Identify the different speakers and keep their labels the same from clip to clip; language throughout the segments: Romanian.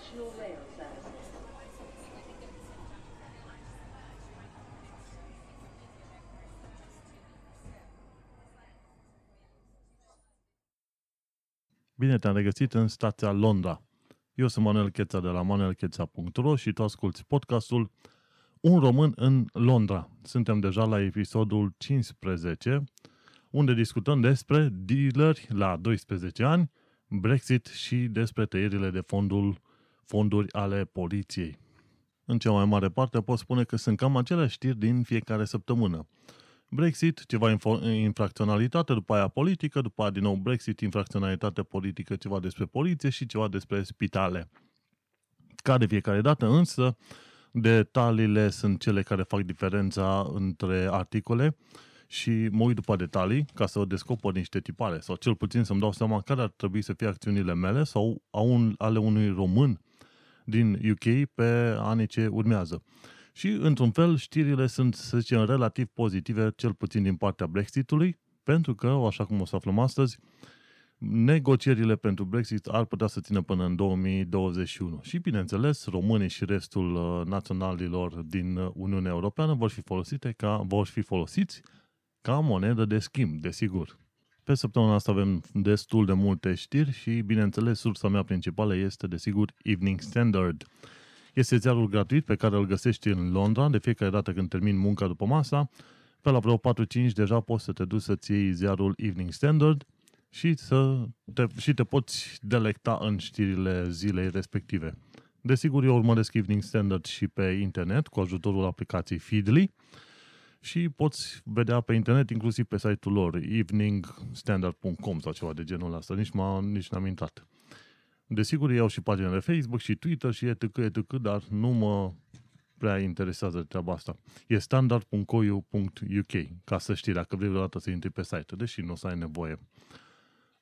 Speaker 1: National Rail Service.
Speaker 2: Bine te-am regăsit în stația Londra. Eu sunt Manuel Cheța de la manuelcheța.ro și tu asculti podcastul Un român în Londra. Suntem deja la episodul 15, unde discutăm despre dealeri la 12 ani, Brexit și despre tăierile de fondul, fonduri ale poliției. În cea mai mare parte pot spune că sunt cam aceleași știri din fiecare săptămână. Brexit, ceva info- infracționalitate, după aia politică, după aia din nou Brexit, infracționalitate politică, ceva despre poliție și ceva despre spitale. Ca de fiecare dată, însă, detaliile sunt cele care fac diferența între articole și mă uit după detalii ca să descoper niște tipare sau cel puțin să-mi dau seama care ar trebui să fie acțiunile mele sau a un, ale unui român din UK pe anii ce urmează. Și, într-un fel, știrile sunt, să zicem, relativ pozitive, cel puțin din partea Brexitului, pentru că, așa cum o să aflăm astăzi, negocierile pentru Brexit ar putea să țină până în 2021. Și, bineînțeles, românii și restul uh, naționalilor din uh, Uniunea Europeană vor fi, folosite ca, vor fi folosiți ca monedă de schimb, desigur. Pe săptămâna asta avem destul de multe știri și, bineînțeles, sursa mea principală este, desigur, Evening Standard. Este ziarul gratuit pe care îl găsești în Londra de fiecare dată când termin munca după masa. Pe la vreo 4-5 deja poți să te duci să-ți iei ziarul Evening Standard și, să te, și te poți delecta în știrile zilei respective. Desigur, eu urmăresc Evening Standard și pe internet cu ajutorul aplicației Feedly și poți vedea pe internet, inclusiv pe site-ul lor, eveningstandard.com sau ceva de genul ăsta. Nici, m nici n-am intrat. Desigur, iau și paginile Facebook și Twitter și etc, etc, dar nu mă prea interesează treaba asta. E standard.co.uk, ca să știi dacă vrei vreodată să intri pe site, deși nu o să ai nevoie.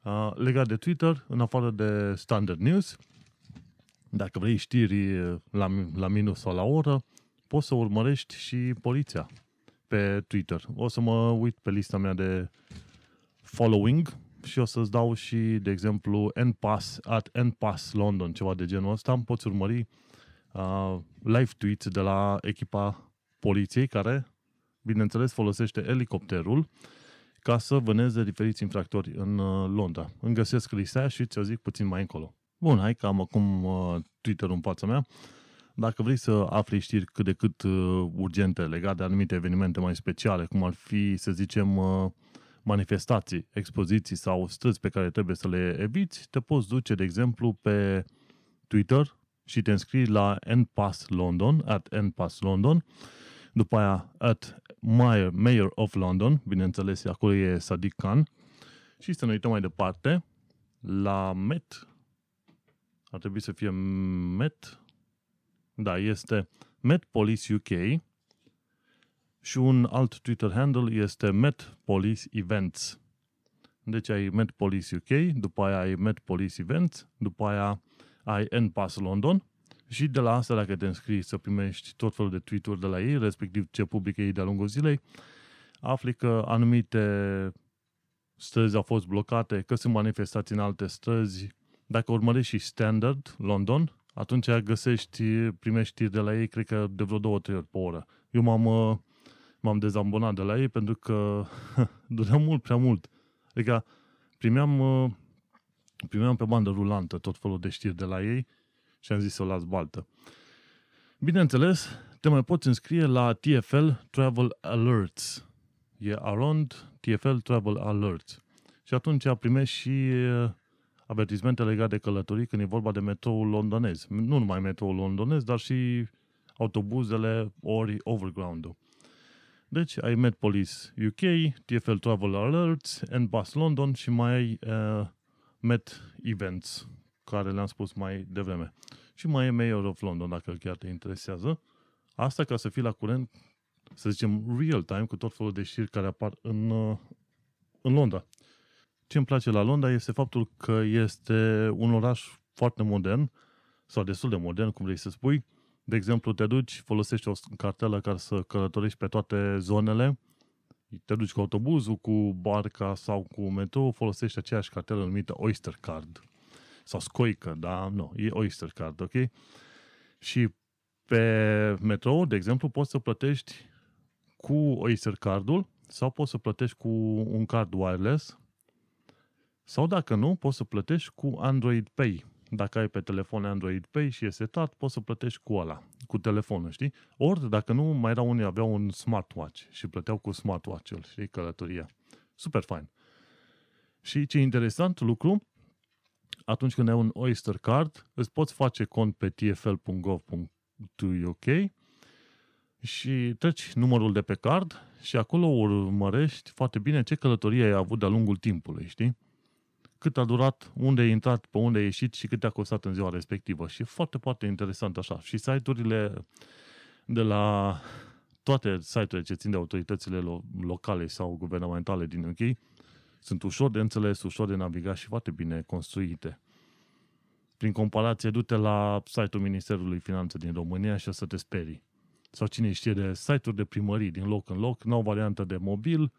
Speaker 2: Uh, legat de Twitter, în afară de Standard News, dacă vrei știri la, la minus sau la oră, poți să urmărești și poliția pe Twitter. O să mă uit pe lista mea de following și o să-ți dau și, de exemplu, NPass, at NPass London, ceva de genul ăsta. Poți urmări uh, live tweets de la echipa poliției care, bineînțeles, folosește elicopterul ca să vâneze diferiți infractori în uh, Londra. Îmi găsesc lista și ți-o zic puțin mai încolo. Bun, hai că am acum uh, Twitter în fața mea. Dacă vrei să afli știri cât de cât uh, urgente legate de anumite evenimente mai speciale, cum ar fi, să zicem, uh, manifestații, expoziții sau străzi pe care trebuie să le eviți, te poți duce, de exemplu, pe Twitter și te înscrii la NPass London, at NPass London, după aia at Mayor, Mayor of London, bineînțeles, acolo e Sadiq Khan, și să ne uităm mai departe la Met, ar trebui să fie Met, da, este Met Police UK, și un alt Twitter handle este Met Police Events. Deci ai Met Police UK, după aia ai Met Police Events, după aia ai NPass London și de la asta, dacă te înscrii să primești tot felul de tweet-uri de la ei, respectiv ce publică ei de-a lungul zilei, afli că anumite străzi au fost blocate, că sunt manifestații în alte străzi. Dacă urmărești și Standard London, atunci găsești, primești știri de la ei, cred că de vreo două, trei ori pe oră. Eu m-am m-am dezambonat de la ei pentru că durea mult prea mult. Adică primeam, uh, primeam pe bandă rulantă tot felul de știri de la ei și am zis să o las baltă. Bineînțeles, te mai poți înscrie la TFL Travel Alerts. E around TFL Travel Alerts. Și atunci primești și uh, avertismente legate de călătorii când e vorba de metroul londonez. Nu numai metroul londonez, dar și autobuzele ori overground-ul. Deci ai Met Police UK, TFL Travel Alerts, NBus London și mai ai uh, Met Events, care le-am spus mai devreme. Și mai e Mayor of London, dacă chiar te interesează. Asta ca să fii la curent, să zicem, real time, cu tot felul de știri care apar în, uh, în Londra. Ce îmi place la Londra este faptul că este un oraș foarte modern, sau destul de modern, cum vrei să spui, de exemplu, te duci, folosești o cartelă ca să călătorești pe toate zonele, te duci cu autobuzul, cu barca sau cu metrou, folosești aceeași cartelă numită Oyster Card. Sau Scoică, da? Nu, e Oyster Card, ok? Și pe metrou, de exemplu, poți să plătești cu Oyster Cardul sau poți să plătești cu un card wireless sau dacă nu, poți să plătești cu Android Pay. Dacă ai pe telefon Android Pay și e setat, poți să plătești cu ăla, cu telefonul, știi? Ori, dacă nu, mai erau unii aveau un smartwatch și plăteau cu smartwatch-ul, știi, călătoria. Super fain. Și ce interesant lucru, atunci când ai un Oyster Card, îți poți face cont pe tfl.gov.uk și treci numărul de pe card și acolo urmărești foarte bine ce călătorie ai avut de-a lungul timpului, știi? Cât a durat, unde ai intrat, pe unde ai ieșit și cât te-a costat în ziua respectivă. Și e foarte, foarte interesant așa. Și site-urile de la toate site-urile ce țin de autoritățile locale sau guvernamentale din UK sunt ușor de înțeles, ușor de navigat și foarte bine construite. Prin comparație, du-te la site-ul Ministerului Finanțe din România și o să te sperii. Sau cine știe de site-uri de primării din loc în loc, nou variantă de mobil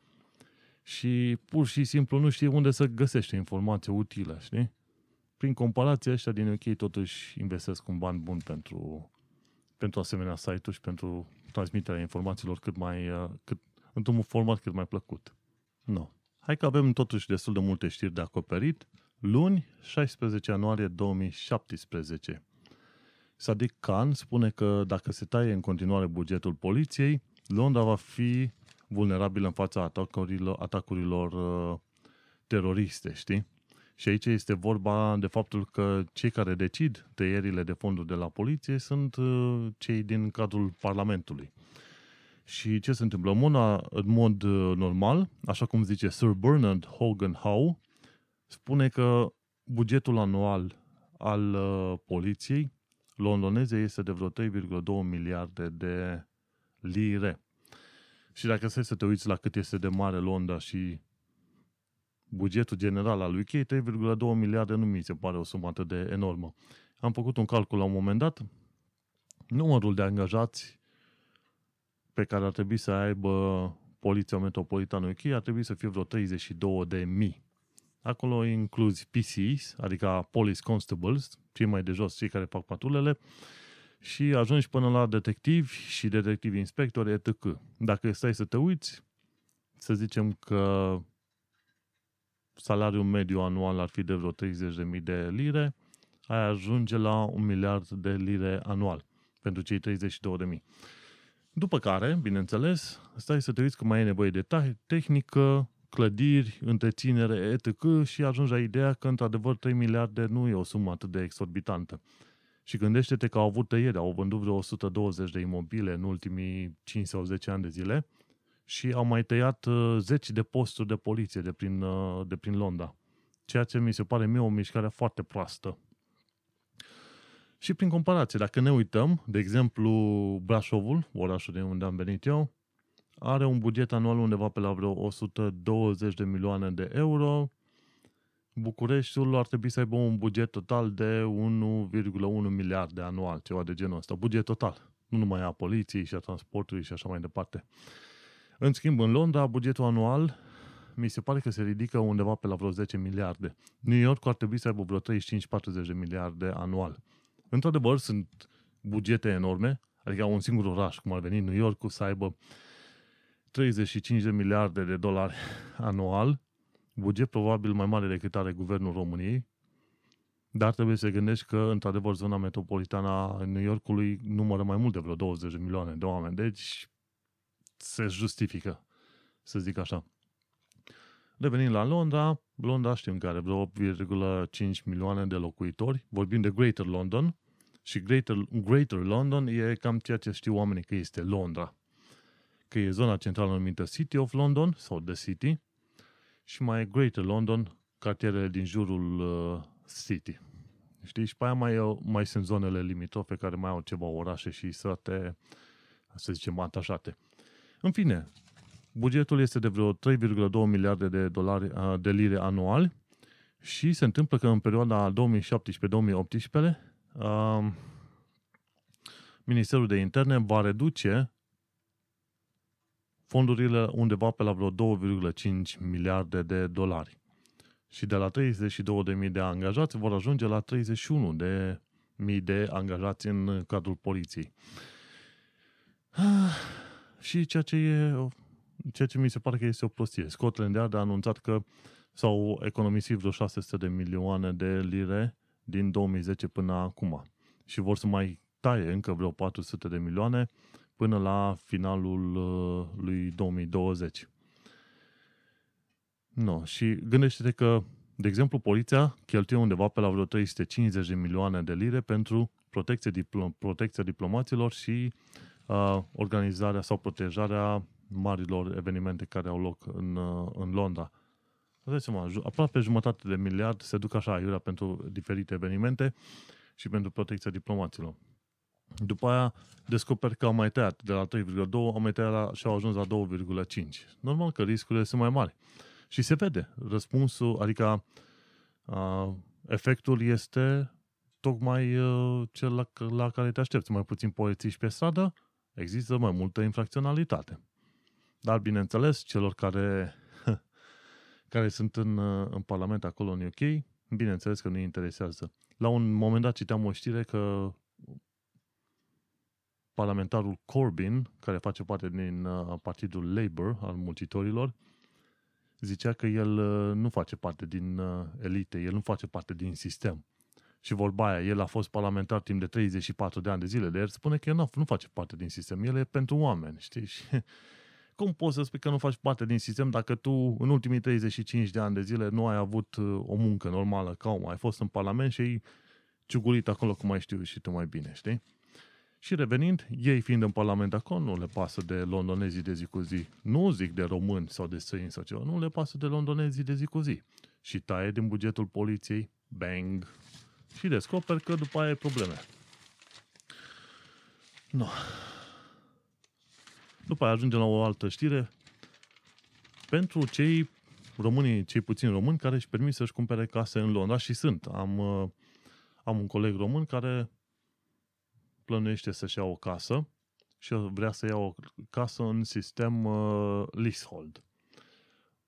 Speaker 2: și pur și simplu nu știi unde să găsești informație utilă, știi? Prin comparație, ăștia din UK totuși investesc un ban bun pentru, pentru asemenea site-uri și pentru transmiterea informațiilor cât mai, uh, cât, într-un format cât mai plăcut. Nu. No. Hai că avem totuși destul de multe știri de acoperit. Luni, 16 ianuarie 2017. Sadiq Khan spune că dacă se taie în continuare bugetul poliției, Londra va fi vulnerabilă în fața atacurilor, atacurilor uh, teroriste, știi? Și aici este vorba de faptul că cei care decid tăierile de fonduri de la poliție sunt uh, cei din cadrul Parlamentului. Și ce se întâmplă? În mod, în mod uh, normal, așa cum zice Sir Bernard Hogan Howe, spune că bugetul anual al uh, poliției londoneze este de vreo 3,2 miliarde de lire. Și dacă stai să te uiți la cât este de mare Londra și bugetul general al UK, 3,2 miliarde nu mi se pare o sumă atât de enormă. Am făcut un calcul la un moment dat, numărul de angajați pe care ar trebui să aibă Poliția Metropolitană UK ar trebui să fie vreo 32 de mii. Acolo incluzi PCs, adică Police Constables, cei mai de jos, cei care fac patrulele, și ajungi până la detectivi și detectivi inspectori, etc. Dacă stai să te uiți, să zicem că salariul mediu anual ar fi de vreo 30.000 de lire, ai ajunge la un miliard de lire anual pentru cei 32.000. După care, bineînțeles, stai să te uiți că mai ai nevoie de tehnică, clădiri, întreținere, etc. și ajungi la ideea că, într-adevăr, 3 miliarde nu e o sumă atât de exorbitantă. Și gândește-te că au avut tăieri, au vândut vreo 120 de imobile în ultimii 5 sau 10 ani de zile și au mai tăiat uh, 10 de posturi de poliție de prin, uh, de prin Londra. Ceea ce mi se pare mie o mișcare foarte proastă. Și prin comparație, dacă ne uităm, de exemplu, Brașovul, orașul de unde am venit eu, are un buget anual undeva pe la vreo 120 de milioane de euro. Bucureștiul ar trebui să aibă un buget total de 1,1 miliarde anual, ceva de genul ăsta. Buget total. Nu numai a poliției și a transportului și așa mai departe. În schimb, în Londra, bugetul anual mi se pare că se ridică undeva pe la vreo 10 miliarde. New York ar trebui să aibă vreo 35-40 de miliarde anual. Într-adevăr, sunt bugete enorme, adică un singur oraș, cum ar veni New York, să aibă 35 de miliarde de dolari anual, buget probabil mai mare decât are guvernul României, dar trebuie să gândești că, într-adevăr, zona metropolitană a New Yorkului numără mai mult de vreo 20 de milioane de oameni, deci se justifică, să zic așa. Revenind la Londra, Londra știm că are vreo 8,5 milioane de locuitori. Vorbim de Greater London și Greater, Greater London e cam ceea ce știu oamenii că este Londra. Că e zona centrală numită City of London sau The City și mai e Greater London, cartierele din jurul uh, City. Știi? Și pe aia mai, mai sunt zonele limitrofe care mai au ceva orașe și sate, să zicem, atașate. În fine, bugetul este de vreo 3,2 miliarde de dolari de lire anual și se întâmplă că în perioada 2017-2018 Ministerul de Interne va reduce fondurile undeva pe la vreo 2,5 miliarde de dolari. Și de la 32.000 de angajați vor ajunge la 31 de mii de angajați în cadrul poliției. Și ceea ce, e, ceea ce mi se pare că este o prostie. Scotland Yard a anunțat că s-au economisit vreo 600 de milioane de lire din 2010 până acum. Și vor să mai taie încă vreo 400 de milioane până la finalul uh, lui 2020. No, și gândește-te că, de exemplu, poliția cheltuie undeva pe la vreo 350 de milioane de lire pentru protecție, diplo- protecția diplomaților și uh, organizarea sau protejarea marilor evenimente care au loc în, uh, în Londra. Vă seama, aproape jumătate de miliard se duc așa aiurea pentru diferite evenimente și pentru protecția diplomaților. După aia descoper că au mai tăiat de la 3,2, au mai tăiat la, și au ajuns la 2,5. Normal că riscurile sunt mai mari. Și se vede. Răspunsul, adică uh, efectul este tocmai uh, cel la, la care te aștepți. Mai puțin polițiști pe stradă, există mai multă infracționalitate. Dar, bineînțeles, celor care, care sunt în, în Parlament acolo în UK, bineînțeles că nu interesează. La un moment dat citeam o știre că parlamentarul Corbyn, care face parte din uh, partidul Labour al muncitorilor, zicea că el uh, nu face parte din uh, elite, el nu face parte din sistem. Și vorba aia, el a fost parlamentar timp de 34 de ani de zile, de el spune că el nu, nu face parte din sistem, el e pentru oameni, știi? Și cum poți să spui că nu faci parte din sistem dacă tu în ultimii 35 de ani de zile nu ai avut o muncă normală ca om, ai fost în parlament și ai ciugurit acolo cum mai știu și tu mai bine, știi? Și revenind, ei fiind în Parlament acolo, nu le pasă de londonezii de zi cu zi. Nu zic de români sau de străini sau ceva, nu le pasă de londonezii de zi cu zi. Și taie din bugetul poliției, bang, și descoper că după aia e probleme. No. După aia ajungem la o altă știre. Pentru cei românii, cei puțini români care își permit să-și cumpere case în Londra și sunt. Am, uh, am un coleg român care plănuiește să-și ia o casă și vrea să ia o casă în sistem uh, leasehold.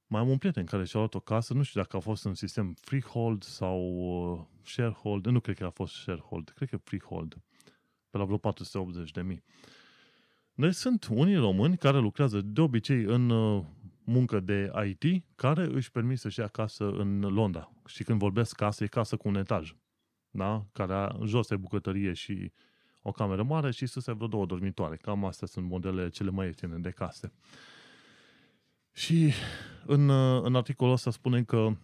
Speaker 2: Mai am un prieten care și-a luat o casă, nu știu dacă a fost în sistem freehold sau uh, sharehold, nu cred că a fost sharehold, cred că freehold, pe la vreo 480 de mii. Deci sunt unii români care lucrează de obicei în uh, muncă de IT, care își permit să-și ia casă în Londra. Și când vorbesc casă, e casă cu un etaj. Da? Care a, jos e bucătărie și o cameră mare și sus vreo două dormitoare. Cam astea sunt modele cele mai ieftine de case. Și în, în articolul ăsta spune că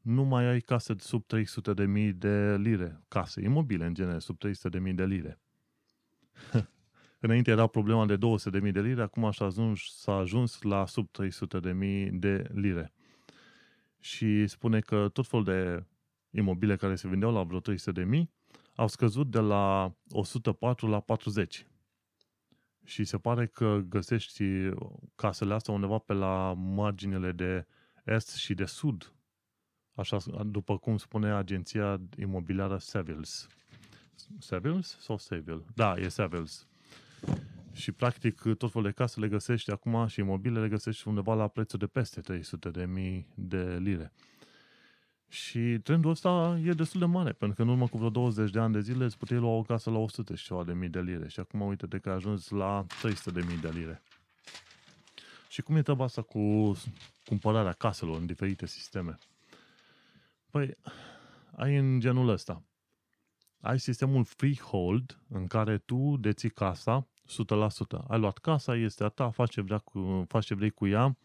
Speaker 2: nu mai ai case sub 300 de mii de lire. Case imobile, în genere, sub 300 de mii de lire. Înainte era problema de 200 de mii de lire, acum s-a ajuns, s-a ajuns la sub 300 de mii de lire. Și spune că tot felul de imobile care se vindeau la vreo 300 de mii au scăzut de la 104 la 40. Și se pare că găsești casele astea undeva pe la marginile de est și de sud, așa după cum spune agenția imobiliară Savills. Savills sau Saville? Da, e Savills. Și practic tot felul de case le găsești acum și imobile le găsești undeva la prețul de peste 300 de mii de lire. Și trendul ăsta e destul de mare, pentru că în urmă cu vreo 20 de ani de zile îți puteai lua o casă la 100 și ceva de mii de lire. Și acum uite de că a ajuns la 300 de mii de lire. Și cum e treaba asta cu cumpărarea caselor în diferite sisteme? Păi, ai în genul ăsta. Ai sistemul freehold în care tu deții casa 100%. Ai luat casa, este a ta, faci ce, vrea cu, faci ce vrei cu ea,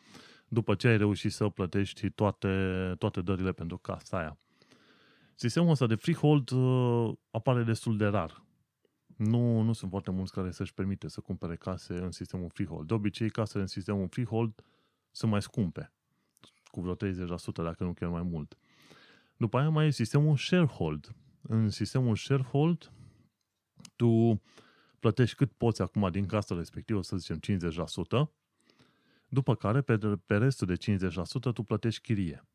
Speaker 2: după ce ai reușit să plătești toate, toate dările pentru casa aia. Sistemul ăsta de freehold uh, apare destul de rar. Nu, nu sunt foarte mulți care să-și permite să cumpere case în sistemul freehold. De obicei, casele în sistemul freehold sunt mai scumpe, cu vreo 30%, dacă nu chiar mai mult. După aia mai e sistemul sharehold. În sistemul sharehold, tu plătești cât poți acum din casa respectivă, să zicem 50%, după care, pe, pe restul de 50%, tu plătești chirie.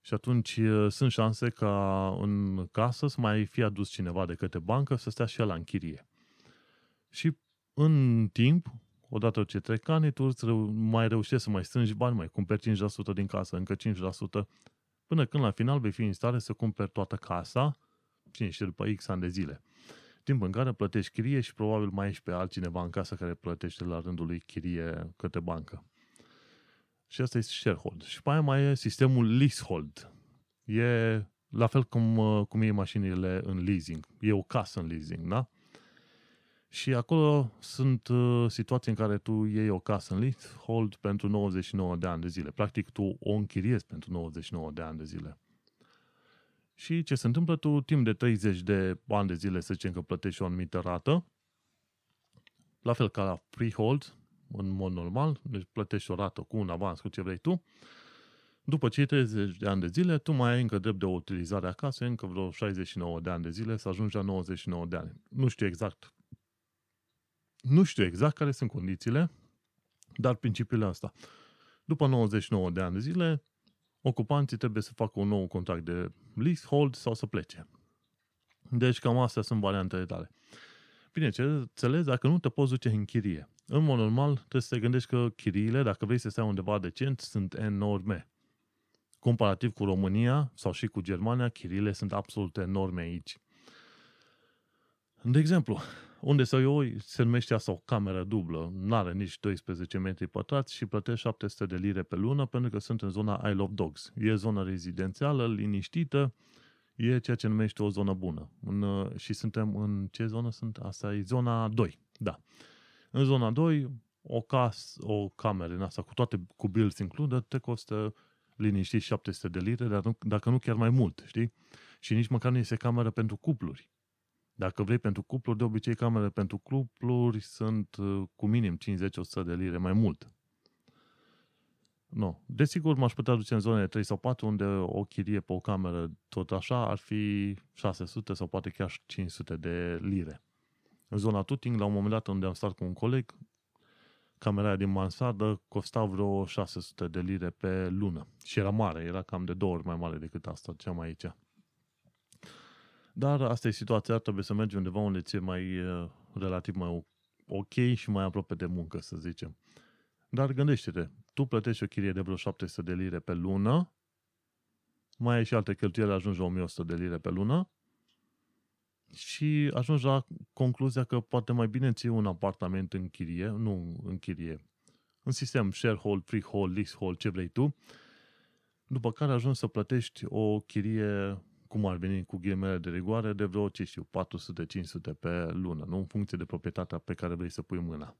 Speaker 2: Și atunci sunt șanse ca în casă să mai fie adus cineva de către bancă să stea și el în chirie. Și în timp, odată ce trec ani, tu mai reușești să mai strângi bani, mai cumperi 5% din casă, încă 5%, până când la final vei fi în stare să cumperi toată casa, cine știe, după X ani de zile. Timp în care plătești chirie și probabil mai ești pe altcineva în casă care plătește la rândul lui chirie către bancă. Și asta este sharehold. Și pe aia mai e sistemul leasehold. E la fel cum, cum e mașinile în leasing. E o casă în leasing, da? Și acolo sunt uh, situații în care tu iei o casă în leasehold pentru 99 de ani de zile. Practic, tu o închiriezi pentru 99 de ani de zile. Și ce se întâmplă? Tu, timp de 30 de ani de zile, să zicem că plătești o anumită rată, la fel ca la freehold, în mod normal, deci plătești o rată cu un avans, cu ce vrei tu, după cei 30 de ani de zile, tu mai ai încă drept de o utilizare a casei, încă vreo 69 de ani de zile, să ajungi la 99 de ani. Nu știu exact. Nu știu exact care sunt condițiile, dar principiul asta. După 99 de ani de zile, ocupanții trebuie să facă un nou contract de leasehold sau să plece. Deci cam astea sunt variantele tale. Bine, ce înțeles, dacă nu te poți duce în chirie. În mod normal, trebuie să te gândești că chiriile, dacă vrei să stai undeva decent, sunt enorme. Comparativ cu România sau și cu Germania, chiriile sunt absolut enorme aici. De exemplu, unde să eu se numește asta o cameră dublă, nu are nici 12 metri pătrați și plătești 700 de lire pe lună pentru că sunt în zona I Love Dogs. E zonă rezidențială, liniștită, e ceea ce numește o zonă bună. În, și suntem în ce zonă sunt? Asta e zona 2, da. În zona 2, o, cas, o cameră în asta, cu toate cu bills included, te costă liniștit 700 de lire, dar nu, dacă nu chiar mai mult, știi? Și nici măcar nu este cameră pentru cupluri. Dacă vrei pentru cupluri, de obicei camerele pentru cupluri sunt uh, cu minim 50-100 de lire mai mult. Nu. Desigur, m-aș putea duce în zonele 3 sau 4, unde o chirie pe o cameră tot așa ar fi 600 sau poate chiar 500 de lire. În zona Tuting, la un moment dat unde am stat cu un coleg, camera din mansardă costa vreo 600 de lire pe lună. Și era mare, era cam de două ori mai mare decât asta, ce am aici. Dar asta e situația, trebuie să mergi undeva unde ți-e mai relativ mai ok și mai aproape de muncă, să zicem. Dar gândește-te, tu plătești o chirie de vreo 700 de lire pe lună, mai ai și alte cheltuieli, ajungi la 1100 de lire pe lună și ajungi la concluzia că poate mai bine ții un apartament în chirie, nu în chirie, în sistem sharehold, freehold, leasehold, ce vrei tu, după care ajungi să plătești o chirie cum ar veni cu ghimele de rigoare, de vreo, ce știu, 400-500 pe lună, nu? În funcție de proprietatea pe care vrei să pui mâna.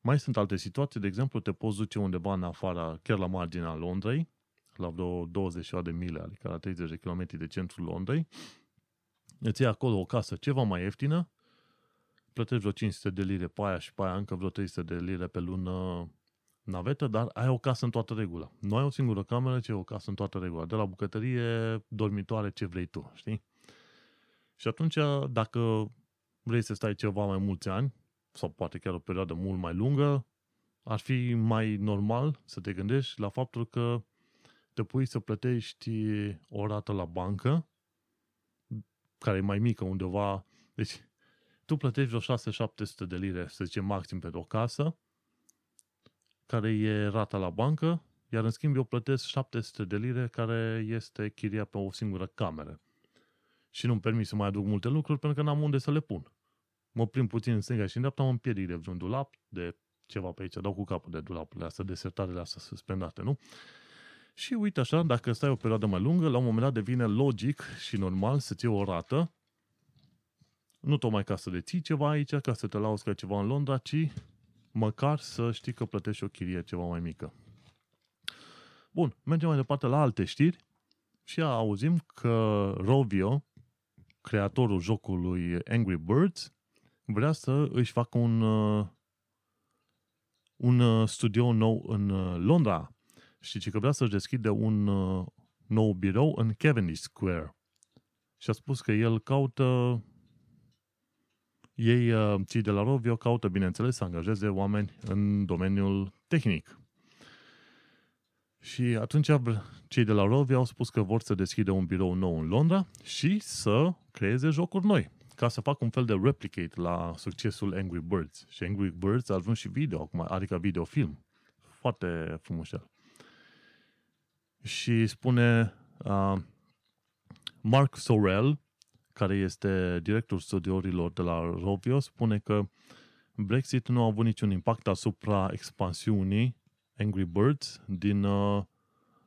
Speaker 2: Mai sunt alte situații, de exemplu, te poți duce undeva în afara, chiar la marginea Londrei, la vreo 20 de mile, adică la 30 de km de centrul Londrei, îți iei acolo o casă ceva mai ieftină, plătești vreo 500 de lire pe aia și pe aia încă vreo 300 de lire pe lună navetă, dar ai o casă în toată regula. Nu ai o singură cameră, ci o casă în toată regula. De la bucătărie, dormitoare, ce vrei tu, știi? Și atunci, dacă vrei să stai ceva mai mulți ani, sau poate chiar o perioadă mult mai lungă, ar fi mai normal să te gândești la faptul că te pui să plătești o rată la bancă, care e mai mică undeva, deci tu plătești vreo 6-700 de lire, să zicem maxim pentru o casă, care e rata la bancă, iar în schimb eu plătesc 700 de lire, care este chiria pe o singură cameră. Și nu-mi permis să mai aduc multe lucruri pentru că n-am unde să le pun. Mă prim puțin în stânga și în dreapta, mă împiedic de vreun dulap, de ceva pe aici, dau cu capul de dulapurile astea, de sertarele astea suspendate, nu? Și uite așa, dacă stai o perioadă mai lungă, la un moment dat devine logic și normal să-ți iei o rată, nu tocmai ca să deții ceva aici, ca să te lauzi ca ceva în Londra, ci măcar să știi că plătești o chirie ceva mai mică. Bun, mergem mai departe la alte știri și auzim că Rovio, creatorul jocului Angry Birds, vrea să își facă un, uh, un uh, studio nou în uh, Londra. Și că vrea să-și deschide un nou birou în Cavendish Square. Și a spus că el caută ei, uh, cei de la Rovio, caută, bineînțeles, să angajeze oameni în domeniul tehnic. Și atunci cei de la Rovio au spus că vor să deschide un birou nou în Londra și să creeze jocuri noi. ca să facă un fel de replicate la succesul Angry Birds. Și Angry Birds a ajuns și video acum, adică videofilm. Foarte frumos el. Și spune uh, Mark Sorrell, care este directorul studiourilor de la Rovio, spune că Brexit nu a avut niciun impact asupra expansiunii Angry Birds din... Uh,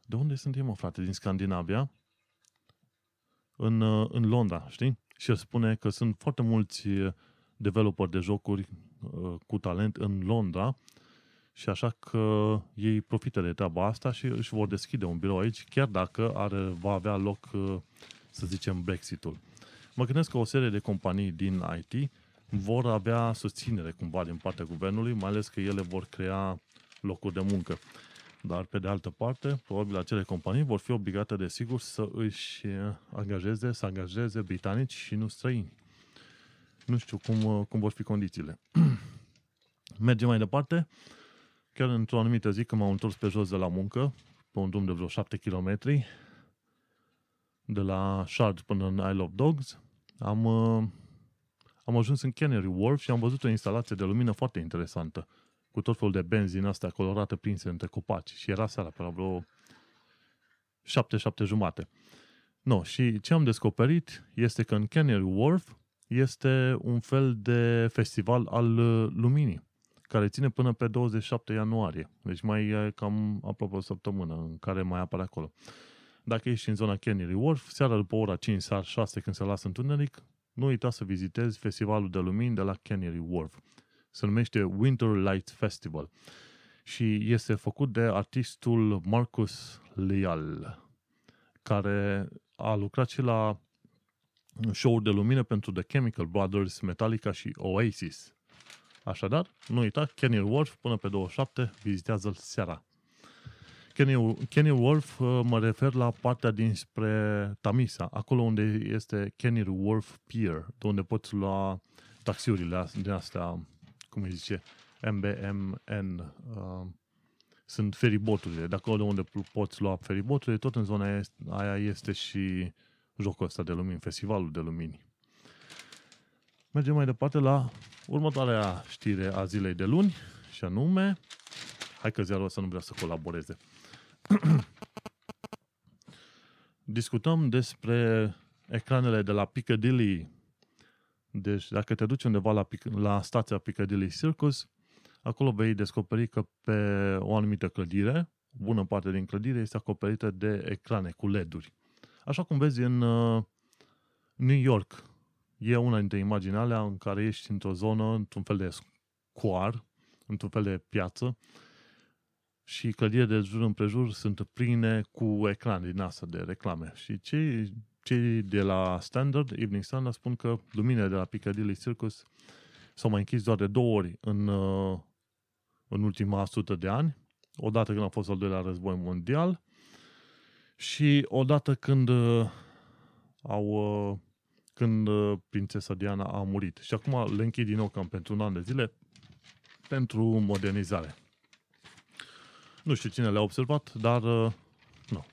Speaker 2: de unde suntem, mă, frate? Din Scandinavia? În, uh, în Londra, știi? Și el spune că sunt foarte mulți uh, developeri de jocuri cu talent în Londra și așa că ei profită de treaba asta și își vor deschide un birou aici, chiar dacă are, va avea loc, să zicem, Brexitul. Mă gândesc că o serie de companii din IT vor avea susținere cumva din partea guvernului, mai ales că ele vor crea locuri de muncă. Dar, pe de altă parte, probabil acele companii vor fi obligate, desigur, să își angajeze, să angajeze britanici și nu străini. Nu știu cum, cum vor fi condițiile. Mergem mai departe. Chiar într-o anumită zi, când m-am întors pe jos de la muncă, pe un drum de vreo 7 km, de la Shard până în Isle of Dogs, am, am ajuns în Canary Wharf și am văzut o instalație de lumină foarte interesantă, cu tot felul de benzi din astea colorate prinse între copaci. Și era seara pe la vreo 7, 7 jumate. No, și ce am descoperit este că în Canary Wharf este un fel de festival al luminii, care ține până pe 27 ianuarie. Deci mai e cam aproape o săptămână în care mai apare acolo. Dacă ești în zona Canary Wharf, seara după ora 5 sau 6 când se lasă întuneric, nu uita să vizitezi festivalul de lumini de la Canary Wharf. Se numește Winter Light Festival și este făcut de artistul Marcus Leal, care a lucrat și la show de lumină pentru The Chemical Brothers, Metallica și Oasis. Așadar, nu uita, Canary Wharf până pe 27, vizitează-l seara. Kenny, Kenny Wolf uh, mă refer la partea dinspre Tamisa, acolo unde este Kenny Wolf Pier, de unde poți lua taxiurile din astea, cum îi zice, MBMN, uh, sunt feriboturile, de acolo unde poți lua feriboturile, tot în zona aia este și jocul ăsta de lumini, festivalul de lumini. Mergem mai departe la următoarea știre a zilei de luni, și anume, hai că ziarul ăsta nu vrea să colaboreze. Discutăm despre ecranele de la Piccadilly. Deci, dacă te duci undeva la, la stația Piccadilly Circus, acolo vei descoperi că pe o anumită clădire, bună parte din clădire este acoperită de ecrane cu LED-uri. Așa cum vezi în uh, New York, e una dintre imagini alea în care ești într-o zonă, într-un fel de square, într-un fel de piață, și clădirile de jur împrejur sunt pline cu ecrane din asta de reclame. Și cei, cei de la Standard, Evening Standard, spun că luminile de la Piccadilly Circus s-au mai închis doar de două ori în, uh, în ultima sută de ani, odată când a fost al doilea război mondial și odată când uh, au uh, când prințesa Diana a murit. Și acum le închid din nou cam pentru un an de zile pentru modernizare. Nu știu cine le-a observat, dar uh, nu.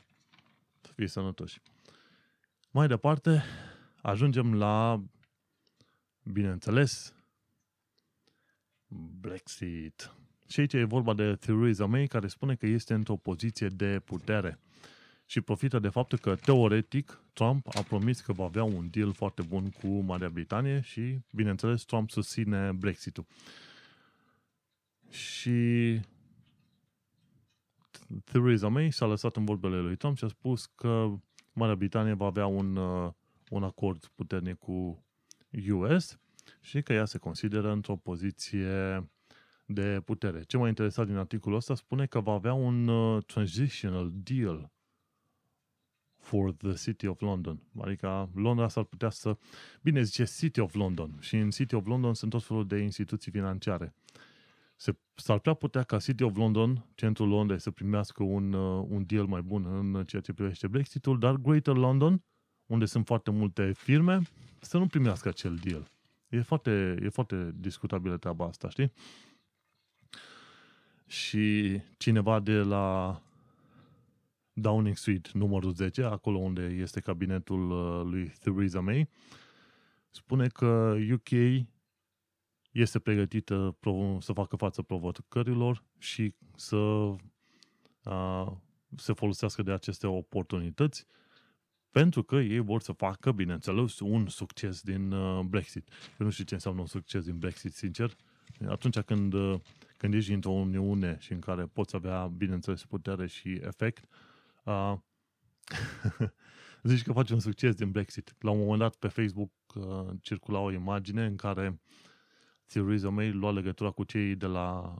Speaker 2: Să fie sănătoși. Mai departe, ajungem la, bineînțeles, Brexit. Și aici e vorba de Theresa May, care spune că este într-o poziție de putere și profită de faptul că, teoretic, Trump a promis că va avea un deal foarte bun cu Marea Britanie și, bineînțeles, Trump susține Brexit-ul. Și Theresa May s-a lăsat în vorbele lui Trump și a spus că Marea Britanie va avea un, uh, un acord puternic cu US și că ea se consideră într-o poziție de putere. Ce m-a interesat din articolul ăsta spune că va avea un uh, transitional deal for the City of London. Adică Londra s-ar putea să... Bine zice City of London și în City of London sunt tot felul de instituții financiare se, s-ar putea putea ca City of London, centrul Londrei, să primească un, uh, un deal mai bun în ceea ce privește Brexitul, dar Greater London, unde sunt foarte multe firme, să nu primească acel deal. E foarte, e foarte discutabilă treaba asta, știi? Și cineva de la Downing Street, numărul 10, acolo unde este cabinetul uh, lui Theresa May, spune că UK este pregătită să facă față provocărilor și să uh, se folosească de aceste oportunități pentru că ei vor să facă, bineînțeles, un succes din uh, Brexit. Eu nu știu ce înseamnă un succes din Brexit, sincer. Atunci când, uh, când ești într-o uniune și în care poți avea, bineînțeles, putere și efect, uh, zici că faci un succes din Brexit. La un moment dat pe Facebook uh, circula o imagine în care Theresa May lua legătura cu cei de la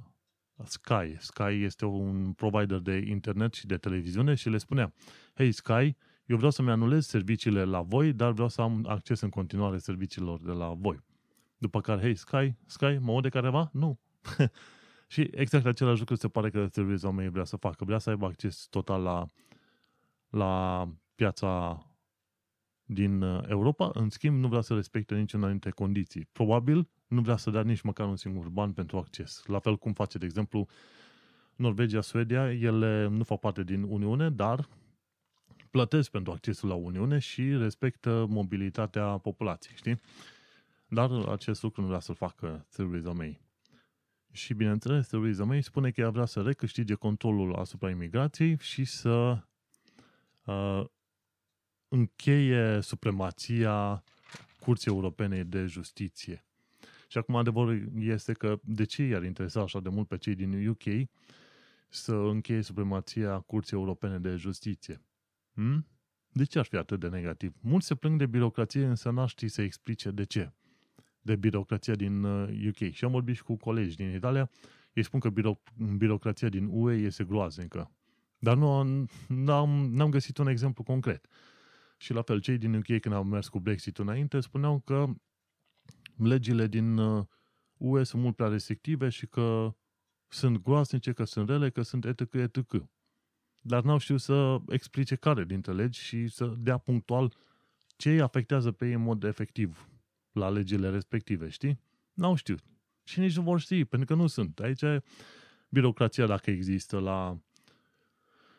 Speaker 2: Sky. Sky este un provider de internet și de televiziune și le spunea, hei Sky, eu vreau să-mi anulez serviciile la voi, dar vreau să am acces în continuare serviciilor de la voi. După care, hei, Sky, Sky, mă aude careva? Nu. și exact același lucru se pare că Theresa May vrea să facă. Vrea să aibă acces total la, la piața din uh, Europa, în schimb nu vrea să respecte niciuna dintre condiții. Probabil nu vrea să dea nici măcar un singur ban pentru acces. La fel cum face, de exemplu, Norvegia, Suedia, ele nu fac parte din Uniune, dar plătesc pentru accesul la Uniune și respectă mobilitatea populației, știi? Dar acest lucru nu vrea să-l facă Theresa May. Și bineînțeles, Theresa May spune că ea vrea să recâștige controlul asupra imigrației și să uh, încheie supremația Curții Europene de Justiție. Și acum adevărul este că de ce i-ar interesa așa de mult pe cei din UK să încheie supremația Curții Europene de Justiție? Hmm? De ce ar fi atât de negativ? Mulți se plâng de birocrație, însă n-aș ști să explice de ce. De birocrația din UK. Uh, și am vorbit și cu colegi din Italia, ei spun că biro- birocrația din UE este groaznică. Dar nu n-am, n-am găsit un exemplu concret. Și la fel, cei din UK când au mers cu Brexit înainte spuneau că legile din UE uh, sunt mult prea restrictive și că sunt groaznice, că sunt rele, că sunt etc. etc dar n-au știut să explice care dintre legi și să dea punctual ce îi afectează pe ei în mod efectiv la legile respective, știi? N-au știut. Și nici nu vor ști, pentru că nu sunt. Aici e birocrația, dacă există la,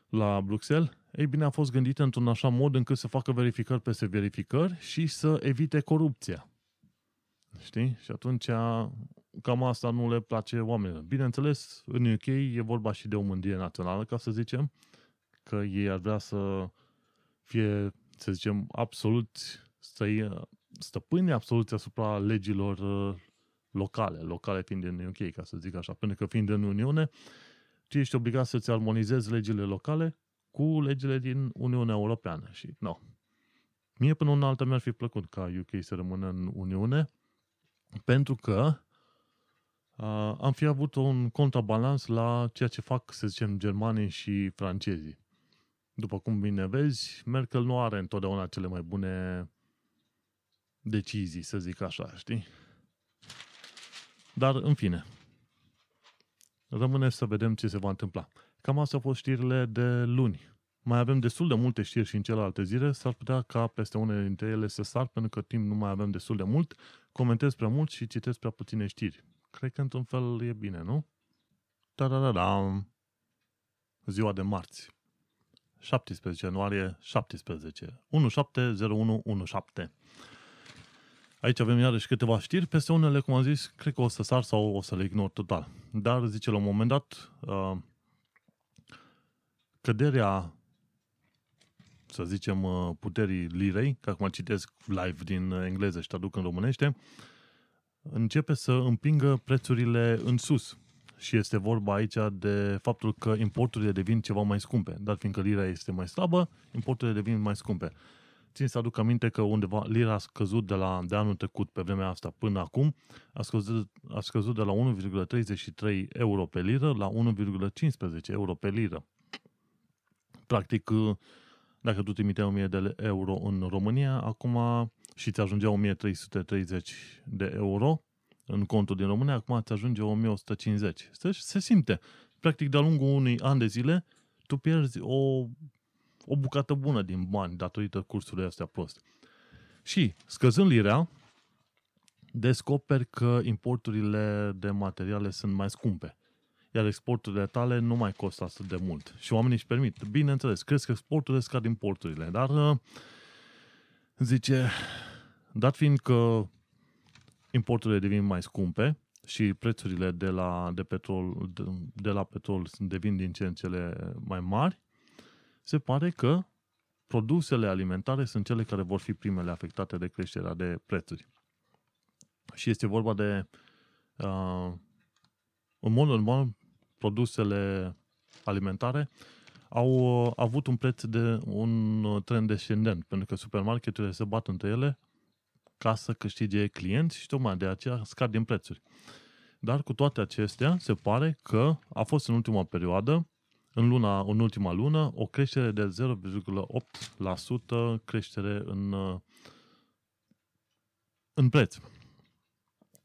Speaker 2: la Bruxelles, ei bine, a fost gândită într-un așa mod încât să facă verificări peste verificări și să evite corupția. Știi? Și atunci cam asta nu le place oamenilor. Bineînțeles, în UK e vorba și de o mândrie națională, ca să zicem, că ei ar vrea să fie, să zicem, absolut stăpâni absolut asupra legilor uh, locale, locale fiind în UK, ca să zic așa. Pentru că fiind în Uniune, tu ești obligat să-ți armonizezi legile locale cu legile din Uniunea Europeană. Și, nu. No. Mie până una altă mi-ar fi plăcut ca UK să rămână în Uniune, pentru că uh, am fi avut un contrabalans la ceea ce fac, să zicem, germanii și francezii după cum bine vezi, Merkel nu are întotdeauna cele mai bune decizii, să zic așa, știi? Dar, în fine, rămâne să vedem ce se va întâmpla. Cam astea au fost știrile de luni. Mai avem destul de multe știri și în celelalte zile, s-ar putea ca peste unele dintre ele să sar, pentru că timp nu mai avem destul de mult, comentez prea mult și citesc prea puține știri. Cred că într-un fel e bine, nu? da da da Ziua de marți. 17 ianuarie 17. 170117. Aici avem iarăși câteva știri, peste unele, cum am zis, cred că o să sar sau o să le ignor total. Dar, zice, la un moment dat, uh, căderea, să zicem, uh, puterii lirei, că acum citesc live din engleză și traduc în românește, începe să împingă prețurile în sus. Și este vorba aici de faptul că importurile devin ceva mai scumpe. Dar fiindcă lira este mai slabă, importurile devin mai scumpe. Țin să aduc aminte că undeva lira a scăzut de, la, de anul trecut pe vremea asta până acum, a scăzut, a scăzut de la 1,33 euro pe liră la 1,15 euro pe liră. Practic, dacă tu trimiteai 1000 de euro în România, acum și ți ajungea 1330 de euro, în contul din România, acum îți ajunge 1150. Se, se simte. Practic, de-a lungul unui an de zile, tu pierzi o, o bucată bună din bani datorită cursului astea prost. Și, scăzând lira, descoperi că importurile de materiale sunt mai scumpe. Iar exporturile tale nu mai costă atât de mult. Și oamenii își permit. Bineînțeles, crezi că exporturile scad importurile, dar zice, Dat fiind că importurile devin mai scumpe și prețurile de la, de petrol, de, de la petrol devin din ce în cele mai mari, se pare că produsele alimentare sunt cele care vor fi primele afectate de creșterea de prețuri. Și este vorba de, uh, în mod normal, produsele alimentare au uh, avut un preț de un trend descendent, pentru că supermarketurile se bat între ele ca să câștige clienți și tocmai de aceea scad din prețuri. Dar cu toate acestea, se pare că a fost în ultima perioadă, în, luna, în ultima lună, o creștere de 0,8% creștere în, în preț.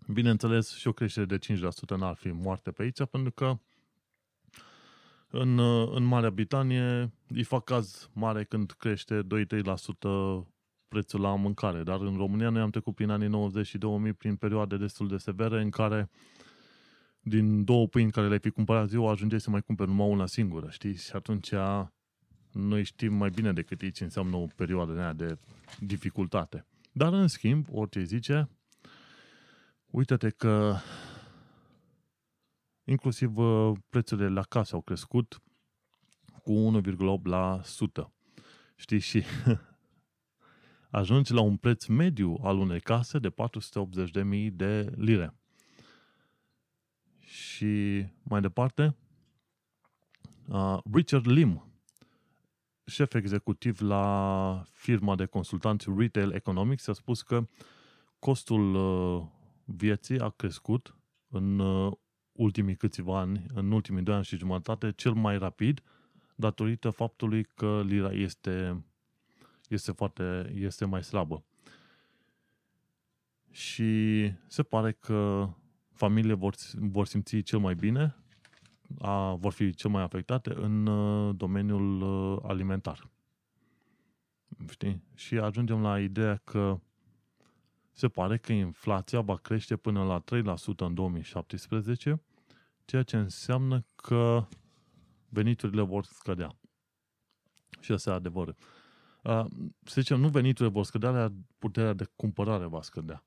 Speaker 2: Bineînțeles, și o creștere de 5% n-ar fi moarte pe aici, pentru că în, în Marea Britanie îi fac caz mare când crește 2-3% prețul la mâncare, dar în România noi am trecut prin anii 90 și 2000 prin perioade destul de severe în care din două pâini care le-ai fi cumpărat ziua, ajungeai să mai cumperi numai una singură, știi? Și atunci noi știm mai bine decât ei ce înseamnă o perioadă de dificultate. Dar, în schimb, orice zice, uite-te că inclusiv uh, prețurile la casă au crescut cu 1,8%. Știi? Și ajungi la un preț mediu al unei case de 480.000 de lire. Și mai departe, uh, Richard Lim, șef executiv la firma de consultanți Retail Economics, a spus că costul uh, vieții a crescut în uh, ultimii câțiva ani, în ultimii doi ani și jumătate, cel mai rapid, datorită faptului că lira este, este, foarte, este mai slabă. Și se pare că familiile vor, vor simți cel mai bine, a, vor fi cel mai afectate în uh, domeniul uh, alimentar. Știi? Și ajungem la ideea că se pare că inflația va crește până la 3% în 2017, ceea ce înseamnă că veniturile vor scădea. Și asta e adevărul. Să zicem, nu veniturile vor scădea, dar puterea de cumpărare va scădea.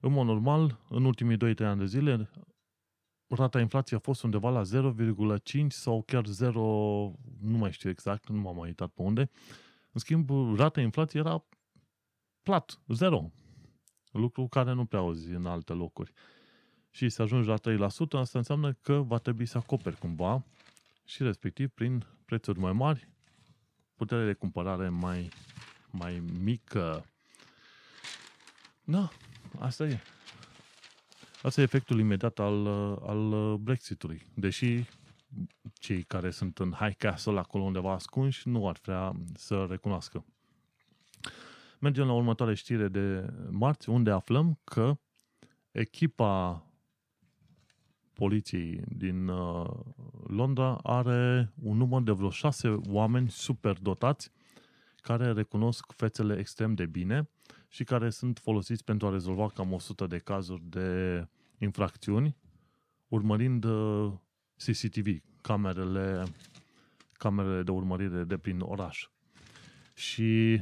Speaker 2: În mod normal, în ultimii 2-3 ani de zile, rata inflației a fost undeva la 0,5 sau chiar 0, nu mai știu exact, nu m-am mai uitat pe unde. În schimb, rata inflației era plat, 0. Lucru care nu prea auzi în alte locuri. Și să ajungi la 3%, asta înseamnă că va trebui să acoperi cumva și respectiv prin prețuri mai mari, puterea de cumpărare mai, mai mică. Da, Asta e. Asta e efectul imediat al, al Brexitului. Deși cei care sunt în High Castle, acolo undeva ascunși, nu ar vrea să recunoască. Mergem la următoarea știre de marți, unde aflăm că echipa poliției din uh, Londra are un număr de vreo șase oameni super dotați care recunosc fețele extrem de bine și care sunt folosiți pentru a rezolva cam 100 de cazuri de infracțiuni, urmărind uh, CCTV, camerele, camerele de urmărire de prin oraș. Și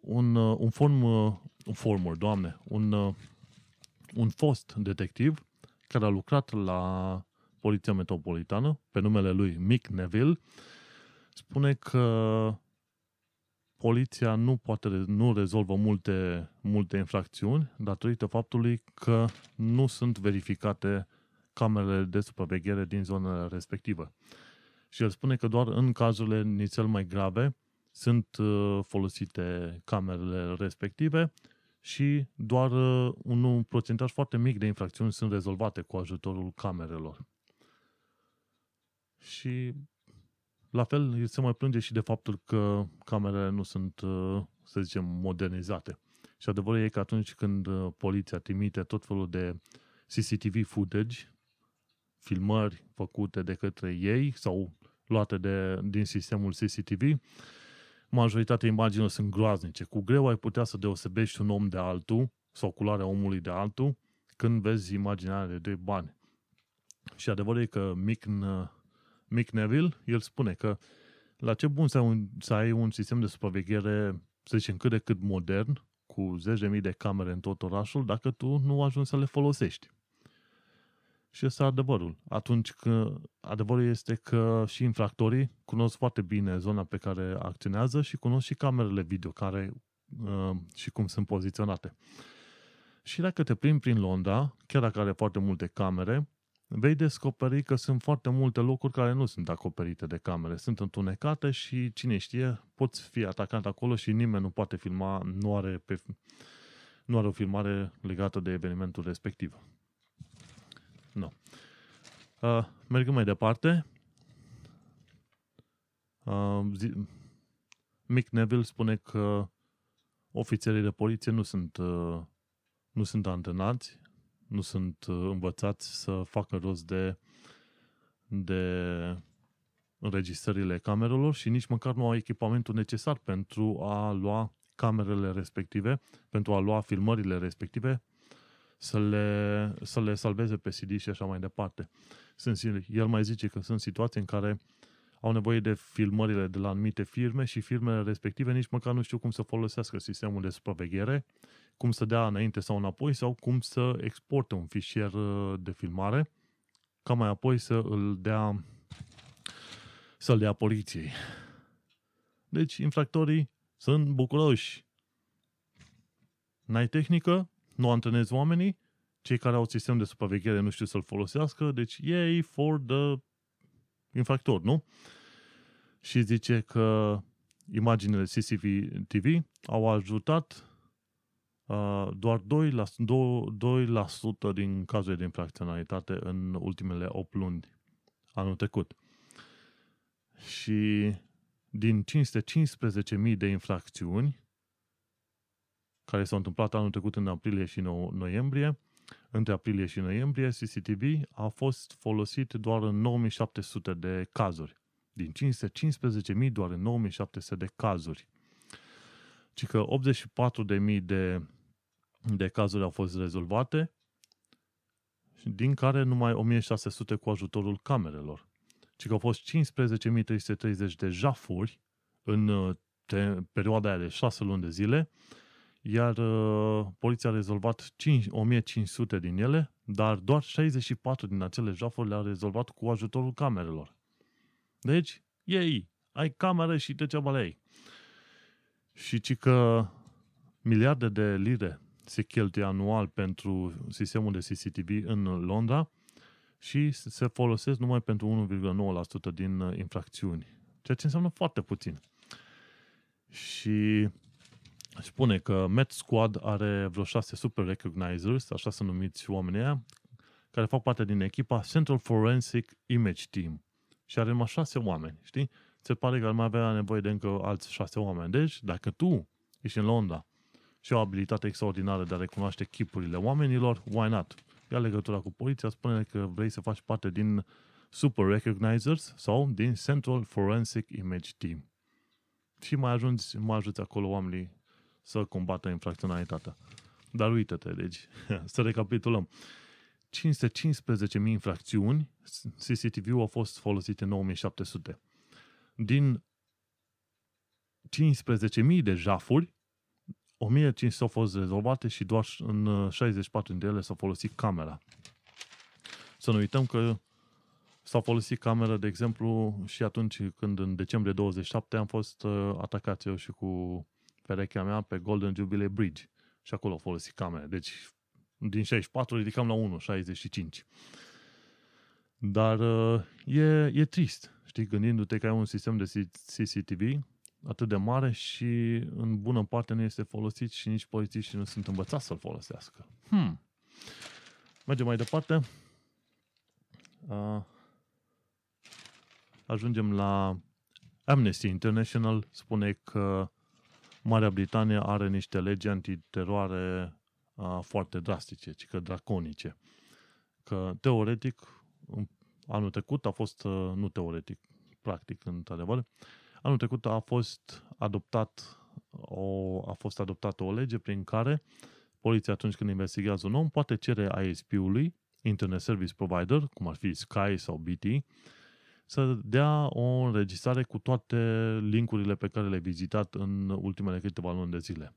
Speaker 2: un, uh, un form, uh, un former, doamne, un, un fost detectiv care a lucrat la Poliția Metropolitană, pe numele lui Mick Neville, spune că poliția nu poate, nu rezolvă multe, multe infracțiuni datorită faptului că nu sunt verificate camerele de supraveghere din zona respectivă. Și el spune că doar în cazurile nițel mai grave sunt uh, folosite camerele respective și doar uh, un procentaj foarte mic de infracțiuni sunt rezolvate cu ajutorul camerelor. Și la fel, se mai plânge și de faptul că camerele nu sunt, uh, să zicem, modernizate. Și adevărul e că atunci când uh, poliția trimite tot felul de CCTV footage, filmări făcute de către ei sau luate de, din sistemul CCTV, majoritatea imaginilor sunt groaznice. Cu greu ai putea să deosebești un om de altul sau culoarea omului de altul când vezi imaginea de doi bani. Și adevărul e că Mick Mick Neville, el spune că la ce bun să ai un, să ai un sistem de supraveghere, să zicem, cât de cât modern, cu zeci de mii de camere în tot orașul dacă tu nu ajungi să le folosești. Și ăsta adevărul. Atunci că adevărul este că și infractorii cunosc foarte bine zona pe care acționează și cunosc și camerele video care uh, și cum sunt poziționate. Și dacă te plimbi prin Londra, chiar dacă are foarte multe camere, vei descoperi că sunt foarte multe locuri care nu sunt acoperite de camere, sunt întunecate și cine știe, poți fi atacant acolo și nimeni nu poate filma, nu are, pe, nu are o filmare legată de evenimentul respectiv. Nu. Uh, mergem mai departe. Uh, zi, Mick Neville spune că ofițerii de poliție nu sunt, uh, nu sunt antrenați nu sunt uh, învățați să facă rost de, de înregistrările camerelor și nici măcar nu au echipamentul necesar pentru a lua camerele respective, pentru a lua filmările respective, să le, să le salveze pe CD și așa mai departe. Sunt, el mai zice că sunt situații în care au nevoie de filmările de la anumite firme și firmele respective nici măcar nu știu cum să folosească sistemul de supraveghere cum să dea înainte sau înapoi sau cum să exporte un fișier uh, de filmare ca mai apoi să îl dea să-l dea poliției. Deci, infractorii sunt bucuroși. N-ai tehnică, nu antrenezi oamenii, cei care au sistem de supraveghere nu știu să-l folosească, deci ei for the infractor, nu? Și zice că imaginele CCTV au ajutat Uh, doar 2%, 2% din cazurile de infracționalitate în ultimele 8 luni anul trecut. Și din 515.000 de infracțiuni care s-au întâmplat anul trecut în aprilie și noiembrie, între aprilie și noiembrie, CCTV a fost folosit doar în 9700 de cazuri. Din 515.000 doar în 9700 de cazuri. Ci că 84.000 de de cazuri au fost rezolvate, din care numai 1600 cu ajutorul camerelor. Ci că au fost 15.330 de jafuri în uh, te, perioada aia de 6 luni de zile, iar uh, poliția a rezolvat 5, 1500 din ele, dar doar 64 din acele jafuri le-a rezolvat cu ajutorul camerelor. Deci, ei, ai cameră și degeaba la ei. Și ci că miliarde de lire se cheltuie anual pentru sistemul de CCTV în Londra și se folosesc numai pentru 1,9% din uh, infracțiuni, ceea ce înseamnă foarte puțin. Și spune că Met Squad are vreo șase super recognizers, așa să numiți oamenii aia, care fac parte din echipa Central Forensic Image Team. Și are numai șase oameni, știi? Se pare că ar mai avea nevoie de încă alți șase oameni. Deci, dacă tu ești în Londra și o abilitate extraordinară de a recunoaște chipurile oamenilor, why not? Ia legătura cu poliția, spune că vrei să faci parte din Super Recognizers sau din Central Forensic Image Team. Și mai ajungi, mai ajuți acolo oamenii să combată infracționalitatea. Dar uite-te, deci, să recapitulăm. 515.000 infracțiuni, CCTV-ul a fost folosit în 9700. Din 15.000 de jafuri, 1500 au fost rezolvate și doar în 64 dintre ele s-a folosit camera. Să nu uităm că s-a folosit camera, de exemplu, și atunci când în decembrie 27 am fost uh, atacați eu și cu perechea mea pe Golden Jubilee Bridge. Și acolo au folosit camera. Deci din 64 ridicam la 1, 65. Dar uh, e, e trist, știi, gândindu-te că ai un sistem de CCTV atât de mare și în bună parte nu este folosit și nici polițiștii nu sunt învățați să-l folosească. Hmm. Mergem mai departe. Uh, ajungem la Amnesty International. Spune că Marea Britanie are niște legi antiteroare uh, foarte drastice, ci că draconice. Că teoretic, anul trecut a fost, uh, nu teoretic, practic, într-adevăr, Anul trecut a fost adoptat o, a fost adoptată o lege prin care poliția atunci când investigează un om poate cere ISP-ului, Internet Service Provider, cum ar fi Sky sau BT, să dea o înregistrare cu toate linkurile pe care le-ai vizitat în ultimele câteva luni de zile.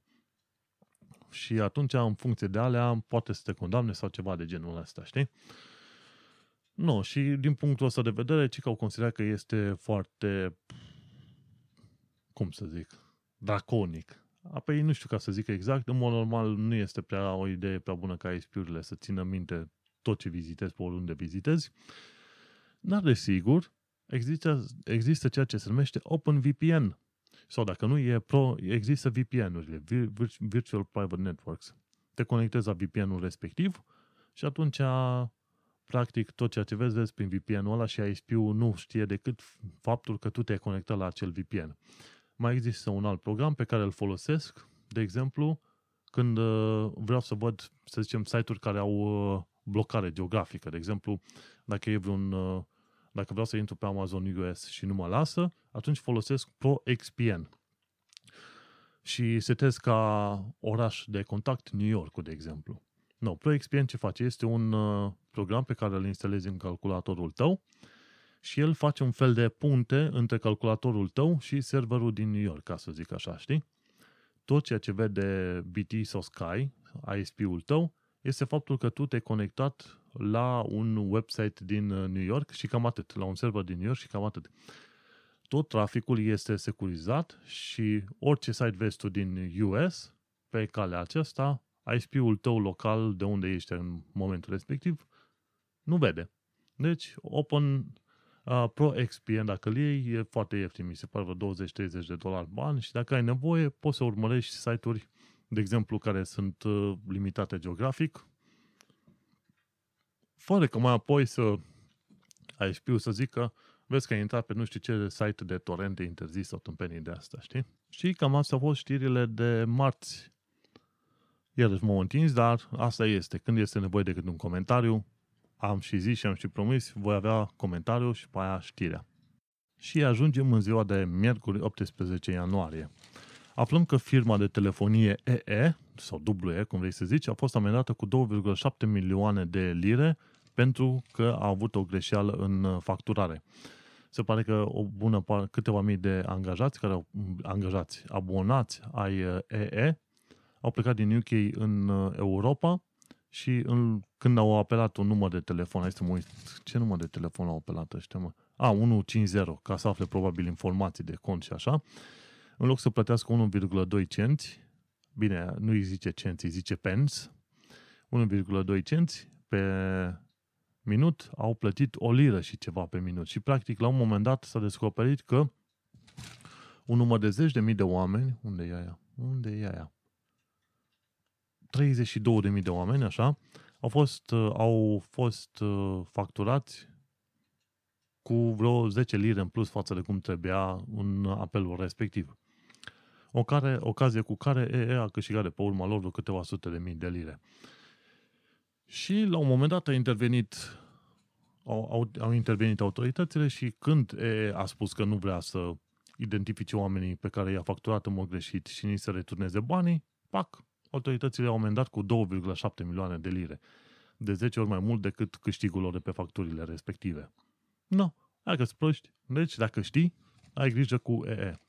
Speaker 2: și atunci, în funcție de alea, poate să te condamne sau ceva de genul ăsta, știi? Nu, și din punctul ăsta de vedere, ci că au considerat că este foarte, cum să zic, draconic. Apoi nu știu ca să zic exact, în mod normal nu este prea o idee prea bună ca ISP-urile să țină minte tot ce vizitezi pe oriunde vizitezi, dar desigur există, există ceea ce se numește OpenVPN, sau dacă nu e Pro, există VPN-urile, Virtual Private Networks. Te conectezi la VPN-ul respectiv și atunci practic tot ceea ce vezi, vezi prin VPN-ul ăla și ISP-ul nu știe decât faptul că tu te-ai conectat la acel VPN. Mai există un alt program pe care îl folosesc, de exemplu, când uh, vreau să văd, să zicem, site-uri care au uh, blocare geografică. De exemplu, dacă e vreun uh, dacă vreau să intru pe Amazon US și nu mă lasă, atunci folosesc ProXPN. Și setez ca oraș de contact New York, de exemplu. No, ProXPN ce face? Este un uh, program pe care îl instalezi în calculatorul tău și el face un fel de punte între calculatorul tău și serverul din New York, ca să zic așa, știi? Tot ceea ce vede BT sau Sky, ISP-ul tău, este faptul că tu te-ai conectat la un website din uh, New York și cam atât, la un server din New York și cam atât. Tot traficul este securizat și orice site vezi tu din US, pe calea aceasta, ISP-ul tău local, de unde ești în momentul respectiv, nu vede. Deci, Open uh, Pro XPN, dacă îl iei, e foarte ieftin, mi se pare 20-30 de dolari bani și dacă ai nevoie, poți să urmărești site-uri, de exemplu, care sunt uh, limitate geografic, fără că mai apoi să ai șpiu să zică vezi că ai intrat pe nu știu ce site de torrente interzis sau tâmpenii de asta, știi? Și cam asta au fost știrile de marți. Iarăși m-au întins, dar asta este. Când este nevoie decât un comentariu, am și zis și am și promis, voi avea comentariu și pe aia știrea. Și ajungem în ziua de miercuri 18 ianuarie. Aflăm că firma de telefonie EE, sau WE, cum vrei să zici, a fost amendată cu 2,7 milioane de lire pentru că a avut o greșeală în uh, facturare. Se pare că o bună par, câteva mii de angajați, care au, angajați, abonați ai EE, uh, au plecat din UK în uh, Europa și în, când au apelat un număr de telefon, hai să mă uit, ce număr de telefon au apelat ăștia, mă? A, 150, ca să afle probabil informații de cont și așa, în loc să plătească 1,2 cenți, bine, nu îi zice cenți, îi zice pence, 1,2 cenți pe minut au plătit o liră și ceva pe minut. Și practic la un moment dat s-a descoperit că un număr de zeci de mii de oameni, unde e aia? Unde e aia? 32 de mii de oameni, așa, au fost, uh, au fost uh, facturați cu vreo 10 lire în plus față de cum trebuia un apelul respectiv. O care, ocazie cu care EE a câștigat de pe urma lor vreo câteva sute de mii de lire. Și la un moment dat a intervenit au, au, au intervenit autoritățile și când e, a spus că nu vrea să identifice oamenii pe care i-a facturat în mod greșit și ni să returneze banii, pac, autoritățile au amendat cu 2,7 milioane de lire. De 10 ori mai mult decât câștigul lor de pe facturile respective. Nu, no, hai că proști. Deci, dacă știi, ai grijă cu EE.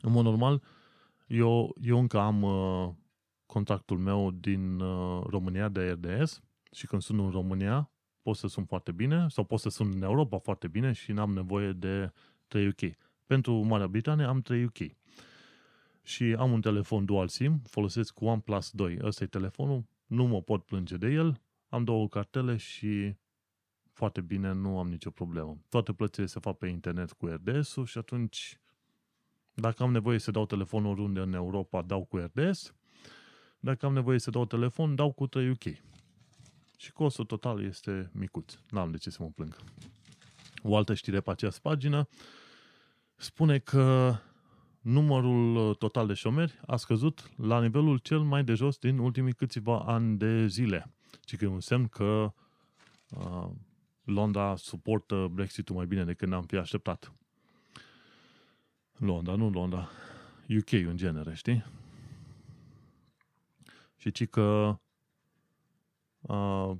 Speaker 2: În mod normal, eu, eu încă am uh, contactul meu din uh, România de RDS și când sunt în România pot să sun foarte bine sau pot să sun în Europa foarte bine și n-am nevoie de 3 UK. Pentru Marea Britanie am 3 UK. Și am un telefon dual SIM, folosesc OnePlus 2. Ăsta e telefonul, nu mă pot plânge de el, am două cartele și foarte bine, nu am nicio problemă. Toate plățile se fac pe internet cu RDS-ul și atunci dacă am nevoie să dau telefonul oriunde în Europa, dau cu RDS. Dacă am nevoie să dau telefon, dau cu 3 UK. Și costul total este micuț. N-am de ce să mă plâng. O altă știre pe această pagină spune că numărul total de șomeri a scăzut la nivelul cel mai de jos din ultimii câțiva ani de zile. Și că e un semn că uh, Londra suportă Brexit-ul mai bine decât ne-am fi așteptat. Londra, nu Londra. UK în genere, știi? Și ci că uh,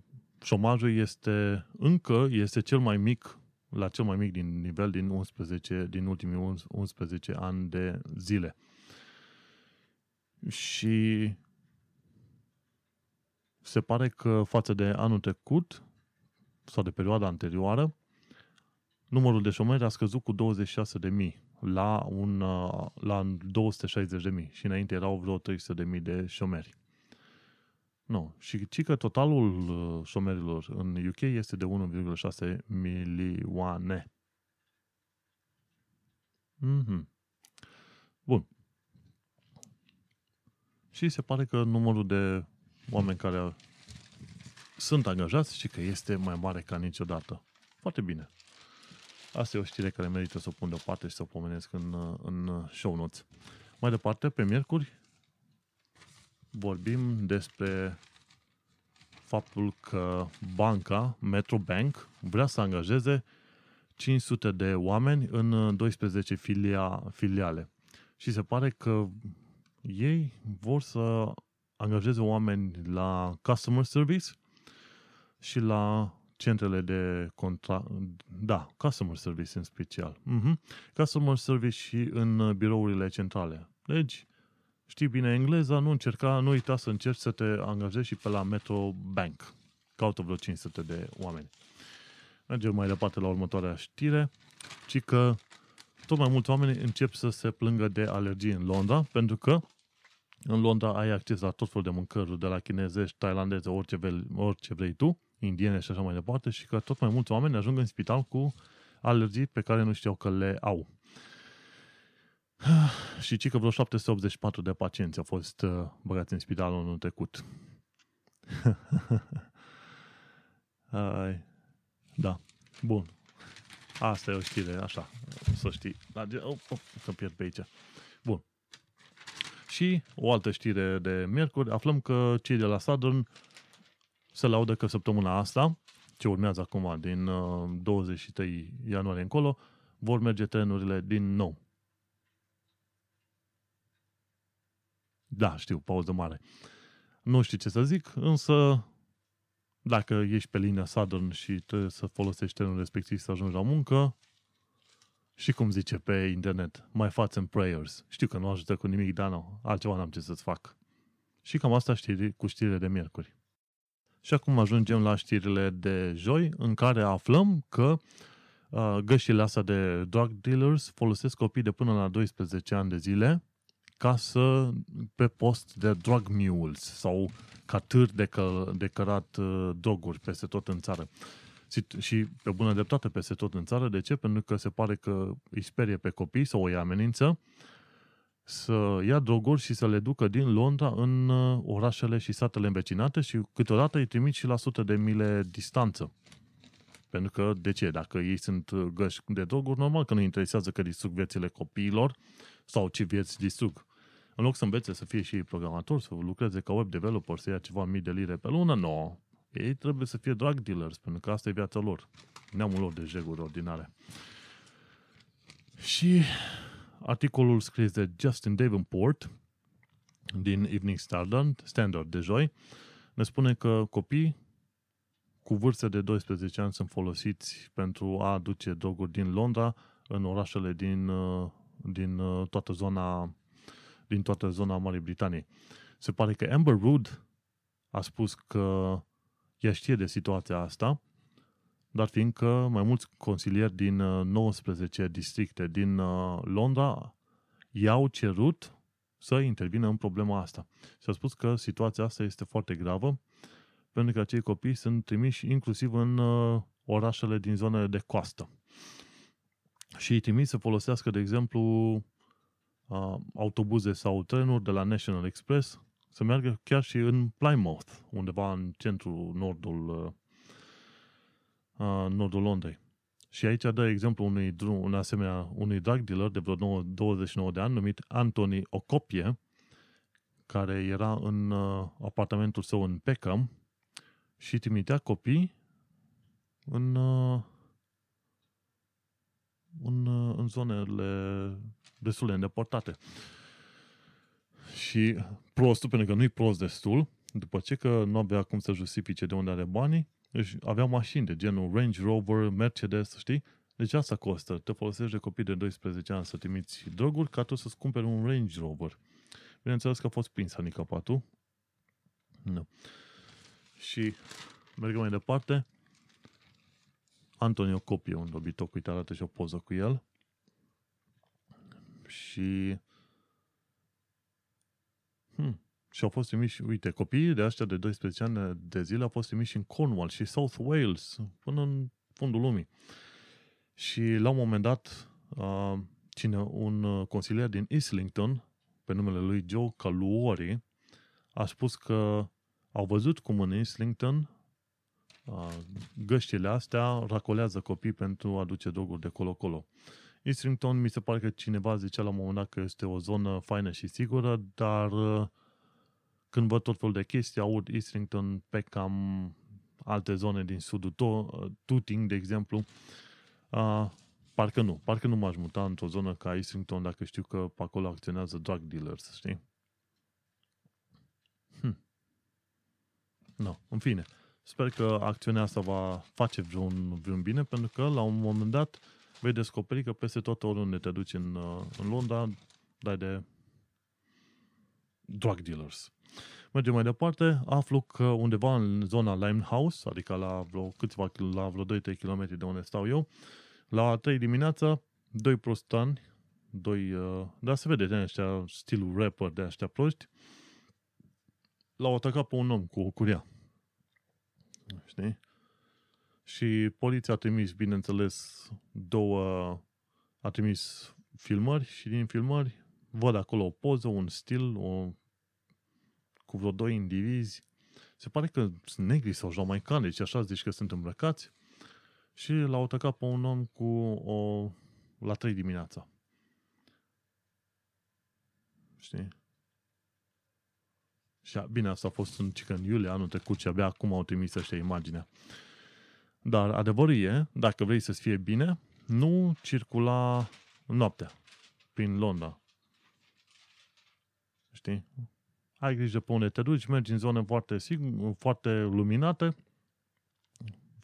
Speaker 2: șomajul este încă este cel mai mic la cel mai mic din nivel din 11 din ultimii 11 ani de zile. Și se pare că față de anul trecut sau de perioada anterioară, numărul de șomeri a scăzut cu 26.000 la, un, uh, la 260.000 și înainte erau vreo 300.000 de șomeri. Nu. Și ci că totalul uh, șomerilor în UK este de 1,6 milioane. Mm-hmm. Bun. Și se pare că numărul de oameni care sunt angajați și că este mai mare ca niciodată. Foarte bine. Asta e o știre care merită să o pun deoparte și să o pomenesc în, în show notes. Mai departe, pe miercuri, vorbim despre faptul că banca, Metro Bank, vrea să angajeze 500 de oameni în 12 filia, filiale. Și se pare că ei vor să angajeze oameni la customer service și la centrele de contra... Da, customer service în special. Uh-huh. Customer service și în birourile centrale. Deci, știi bine engleza, nu încerca, nu uita să încerci să te angajezi și pe la Metro Bank. Caută vreo 500 de oameni. Mergem mai departe la următoarea știre, ci că tot mai mulți oameni încep să se plângă de alergii în Londra, pentru că în Londra ai acces la tot felul de mâncăruri, de la chinezești, tailandeze, orice, vrei, orice vrei tu, indiene și așa mai departe, și că tot mai mulți oameni ajung în spital cu alergii pe care nu știau că le au. Și ci că vreo 784 de pacienți au fost uh, băgați în spital anul trecut. Ai, da, bun. Asta e o știre, așa, să știi. Oh, oh, să pierd pe aici. Bun. Și o altă știre de miercuri, aflăm că cei de la Southern se laudă că săptămâna asta, ce urmează acum din 23 uh, ianuarie încolo, vor merge trenurile din nou. Da, știu, pauză mare. Nu știu ce să zic, însă dacă ești pe linia Southern și trebuie să folosești trenul respectiv să ajungi la muncă, și cum zice pe internet, my thoughts and prayers. Știu că nu ajută cu nimic, dar nu, altceva n-am ce să-ți fac. Și cam asta știri, cu știrile de miercuri. Și acum ajungem la știrile de joi, în care aflăm că uh, gășile astea de drug dealers folosesc copii de până la 12 ani de zile ca să, pe post de drug mules sau ca târ de, că, de cărat uh, droguri peste tot în țară și pe bună dreptate peste tot în țară. De ce? Pentru că se pare că îi sperie pe copii sau îi amenință să ia droguri și să le ducă din Londra în uh, orașele și satele învecinate și câteodată îi trimit și la sute de mile distanță. Pentru că, de ce? Dacă ei sunt uh, găși de droguri, normal că nu interesează că distrug viețile copiilor sau ce vieți distrug. În loc să învețe să fie și programator, să lucreze ca web developer, să ia ceva mii de lire pe lună, nu. No. Ei trebuie să fie drug dealers, pentru că asta e viața lor. Neamul lor de jeguri ordinare. Și articolul scris de Justin Davenport din Evening Standard, Standard de joi, ne spune că copii cu vârste de 12 ani sunt folosiți pentru a aduce droguri din Londra în orașele din, uh, din uh, toată zona din toată zona Marii Britanii. Se pare că Amber Rood a spus că ea știe de situația asta, dar fiindcă mai mulți consilieri din 19 uh, districte din uh, Londra i-au cerut să intervină în problema asta. Și a spus că situația asta este foarte gravă, pentru că acei copii sunt trimiși inclusiv în uh, orașele din zonele de coastă. Și îi trimis să folosească, de exemplu, autobuze sau trenuri de la National Express să meargă chiar și în Plymouth, undeva în centrul nordul, uh, nordul Londrei. Și aici dă exemplu unui, drum, un asemenea, unui drug dealer de vreo 9, 29 de ani, numit Anthony Ocopie, care era în uh, apartamentul său în Peckham și trimitea copii în, uh, în, uh, în zonele destul de îndepărtate. Și prostul, pentru că nu-i prost destul, după ce că nu avea cum să justifice de unde are banii, deci avea mașini de genul Range Rover, Mercedes, știi? Deci asta costă. Te folosești de copii de 12 ani să trimiți droguri ca tu să-ți cumperi un Range Rover. Bineînțeles că a fost prins handicapatul. Nu. Și mergem mai departe. Antonio copie un dobitoc, uite, arată și o poză cu el. Și... Hmm. Și au fost trimiși, uite, copiii de ăștia de 12 ani de zile au fost trimiși în Cornwall și South Wales, până în fundul lumii. Și la un moment dat, cine, un consilier din Islington, pe numele lui Joe Caluori, a spus că au văzut cum în Islington găștile astea racolează copii pentru a duce droguri de colo-colo. Islington mi se pare că cineva zicea la un moment dat că este o zonă faină și sigură, dar când văd tot felul de chestii, aud Islington pe cam alte zone din sudul Tuting, de exemplu, parcă nu. Parcă nu m-aș muta într-o zonă ca Islington dacă știu că pe acolo acționează drug dealers, știi? Hm. No, în fine. Sper că acțiunea asta va face vreun, vreun bine, pentru că la un moment dat vei descoperi că peste tot oriunde te duci în, uh, în Londra, dai de drug dealers. Mergem mai departe, aflu că undeva în zona Limehouse, adică la vreo câțiva, la vreo 2-3 km de unde stau eu, la 3 dimineața, doi prostani, doi, uh, da, se vede de ăștia, stilul rapper de ăștia proști, l-au atacat pe un om cu o curia. Știi? Și poliția a trimis, bineînțeles, două, a trimis filmări și din filmări văd acolo o poză, un stil, o, cu vreo doi indivizi. Se pare că sunt negri sau jamaicani, deci așa zici că sunt îmbrăcați. Și l-au atacat pe un om cu o... la 3 dimineața. Știi? Și bine, asta a fost în, în iulie anul trecut și abia acum au trimis ăștia imaginea. Dar adevărul e, dacă vrei să-ți fie bine, nu circula noaptea prin Londra. Știi? Ai grijă pe unde te duci, mergi în zone foarte, sigur, foarte luminate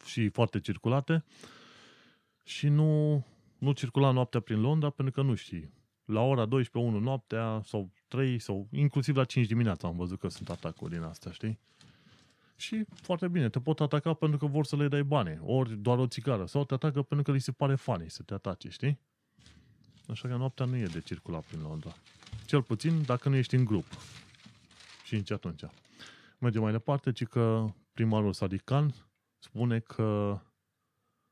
Speaker 2: și foarte circulate și nu, nu circula noaptea prin Londra pentru că nu știi. La ora 12, 1 noaptea sau 3 sau inclusiv la 5 dimineața am văzut că sunt atacuri din astea, știi? Și foarte bine, te pot ataca pentru că vor să le dai bani, ori doar o țigară, sau te atacă pentru că li se pare funny să te atace, știi? Așa că noaptea nu e de circulat prin Londra. Cel puțin dacă nu ești în grup. Și nici atunci. Mergem mai departe, ci că primarul Sadikan spune că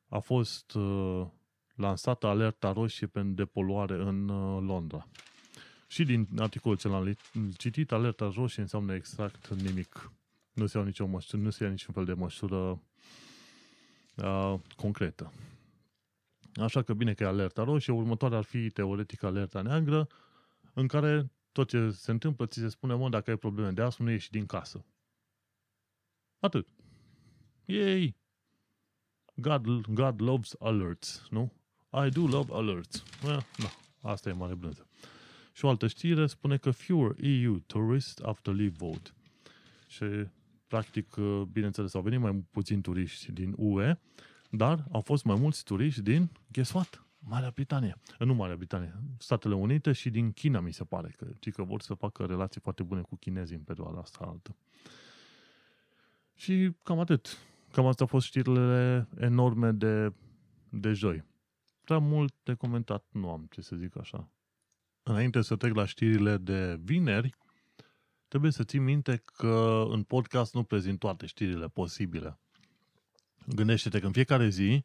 Speaker 2: a fost uh, lansată alerta roșie pentru depoluare în uh, Londra. Și din articolul ce l-am citit, alerta roșie înseamnă exact nimic. Nu se ia nicio măsură, nu se ia niciun fel de măsură uh, concretă. Așa că bine că e alerta roșie, următoarea ar fi teoretic alerta neagră, în care tot ce se întâmplă, ți se spune, mă, dacă ai probleme de astm, nu ieși din casă. Atât. Yay! God, God loves alerts, nu? I do love alerts. Well, da, asta e mare blânză. Și o altă știre spune că fewer EU tourists after leave vote. Și, practic, bineînțeles, au venit mai puțini turiști din UE, dar au fost mai mulți turiști din, guess what? Marea Britanie. Nu Marea Britanie, Statele Unite și din China, mi se pare, că, ci că vor să facă relații foarte bune cu chinezii în perioada asta altă. Și cam atât. Cam asta au fost știrile enorme de, de joi. Prea mult de comentat nu am, ce să zic așa. Înainte să trec la știrile de vineri, trebuie să ții minte că în podcast nu prezint toate știrile posibile. Gândește-te că în fiecare zi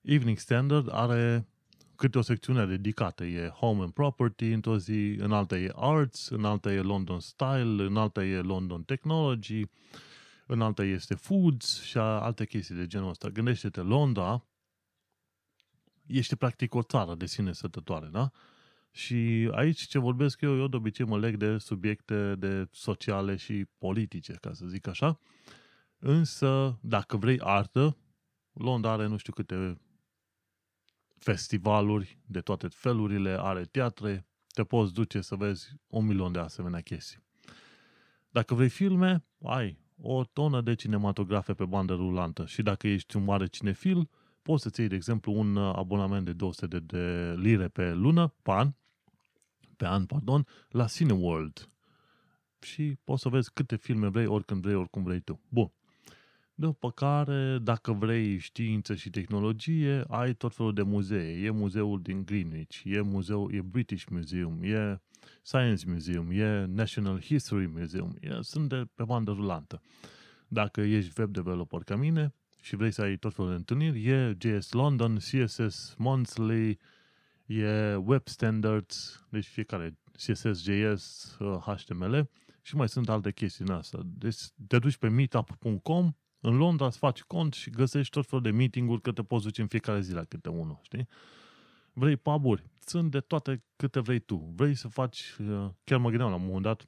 Speaker 2: Evening Standard are câte o secțiune dedicată. E Home and Property într-o zi, în alta e Arts, în alta e London Style, în alta e London Technology, în alta este Foods și alte chestii de genul ăsta. Gândește-te, Londra este practic o țară de sine sătătoare, da? Și aici ce vorbesc eu, eu de obicei mă leg de subiecte de sociale și politice, ca să zic așa. Însă, dacă vrei artă, Londra are nu știu câte festivaluri de toate felurile, are teatre, te poți duce să vezi un milion de asemenea chestii. Dacă vrei filme, ai o tonă de cinematografe pe bandă rulantă și dacă ești un mare cinefil, poți să-ți iei, de exemplu, un abonament de 200 de, de lire pe lună, pe an, pe an, pardon, la Cineworld. Și poți să vezi câte filme vrei, oricând vrei, oricum vrei tu. Bun. După care, dacă vrei știință și tehnologie, ai tot felul de muzee. E muzeul din Greenwich, e muzeul, e British Museum, e Science Museum, e National History Museum, e, sunt de pe bandă rulantă. Dacă ești web developer ca mine și vrei să ai tot felul de întâlniri, e JS London, CSS Monthly, e Web Standards, deci fiecare CSS, JS, HTML și mai sunt alte chestii în asta. Deci te duci pe meetup.com în Londra îți faci cont și găsești tot felul de meeting-uri că te poți duce în fiecare zi la câte unul, știi? Vrei puburi? Sunt de toate câte vrei tu. Vrei să faci, uh, chiar mă gândeam la un moment dat,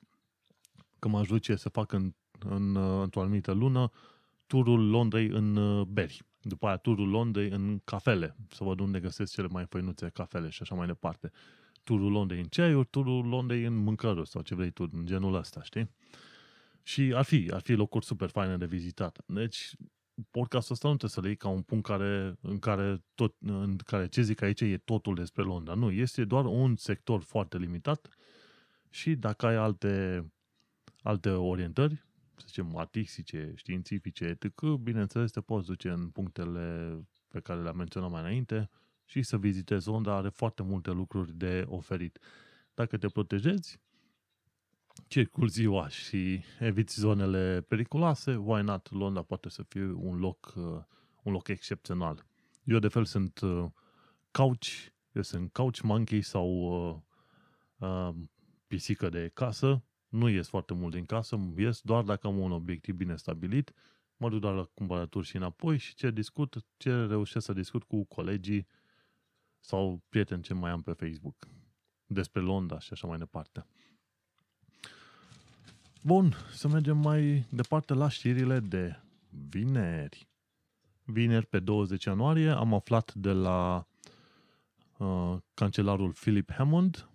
Speaker 2: că m-aș duce să fac în, în, uh, într-o anumită lună turul Londrei în uh, beri. După aia turul Londrei în cafele, să văd unde găsesc cele mai făinuțe cafele și așa mai departe. Turul Londrei în ceaiuri, turul Londrei în mâncăruri sau ce vrei tu, în genul ăsta, știi? Și ar fi, ar fi locuri super faine de vizitat. Deci, podcastul ăsta nu trebuie să le iei ca un punct care, în, care tot, în care ce zic aici e totul despre Londra. Nu, este doar un sector foarte limitat și dacă ai alte, alte orientări, să zicem, artistice, științifice, etc., bineînțeles, te poți duce în punctele pe care le-am menționat mai înainte și să vizitezi Londra, are foarte multe lucruri de oferit. Dacă te protejezi, circul ziua și eviți zonele periculoase, why not? Londra poate să fie un loc, uh, un loc excepțional. Eu de fel sunt uh, couch, eu sunt couch monkey sau uh, uh, pisică de casă, nu ies foarte mult din casă, ies doar dacă am un obiectiv bine stabilit, mă duc doar la cumpărături și înapoi și ce discut, ce reușesc să discut cu colegii sau prieteni ce mai am pe Facebook despre Londra și așa mai departe. Bun, să mergem mai departe la știrile de vineri. Vineri, pe 20 ianuarie, am aflat de la uh, cancelarul Philip Hammond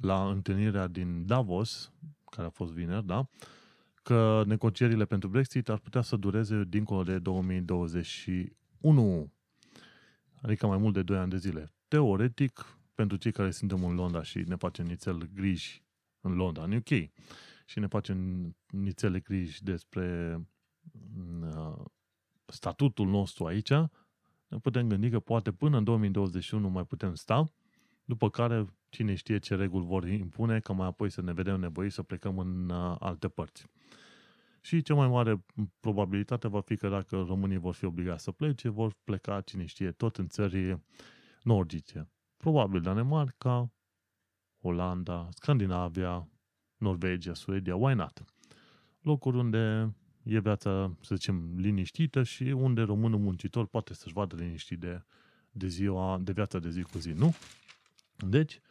Speaker 2: la întâlnirea din Davos, care a fost vineri, da? Că negocierile pentru Brexit ar putea să dureze dincolo de 2021, adică mai mult de 2 ani de zile. Teoretic, pentru cei care suntem în Londra și ne facem nițel griji în Londra, în UK, și ne facem nițele griji despre uh, statutul nostru aici, ne putem gândi că poate până în 2021 mai putem sta, după care cine știe ce reguli vor impune, ca mai apoi să ne vedem nevoiți să plecăm în uh, alte părți. Și cea mai mare probabilitate va fi că dacă românii vor fi obligați să plece, vor pleca, cine știe, tot în țări nordice. Probabil Danemarca, Olanda, Scandinavia, Norvegia, Suedia, why not? Locuri unde e viața, să zicem, liniștită și unde românul muncitor poate să-și vadă liniștit de, de ziua, de viața de zi cu zi, nu? Deci, uh,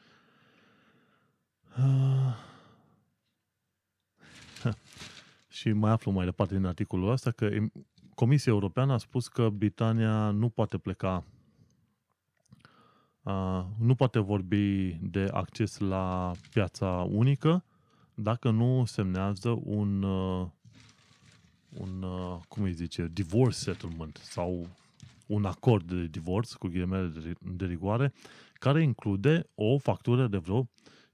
Speaker 2: și mai aflu mai departe din articolul ăsta că Comisia Europeană a spus că Britania nu poate pleca. Uh, nu poate vorbi de acces la piața unică dacă nu semnează un, uh, un uh, cum îi zice, divorce settlement sau un acord de divorț, cu ghilimele de, de rigoare, care include o factură de vreo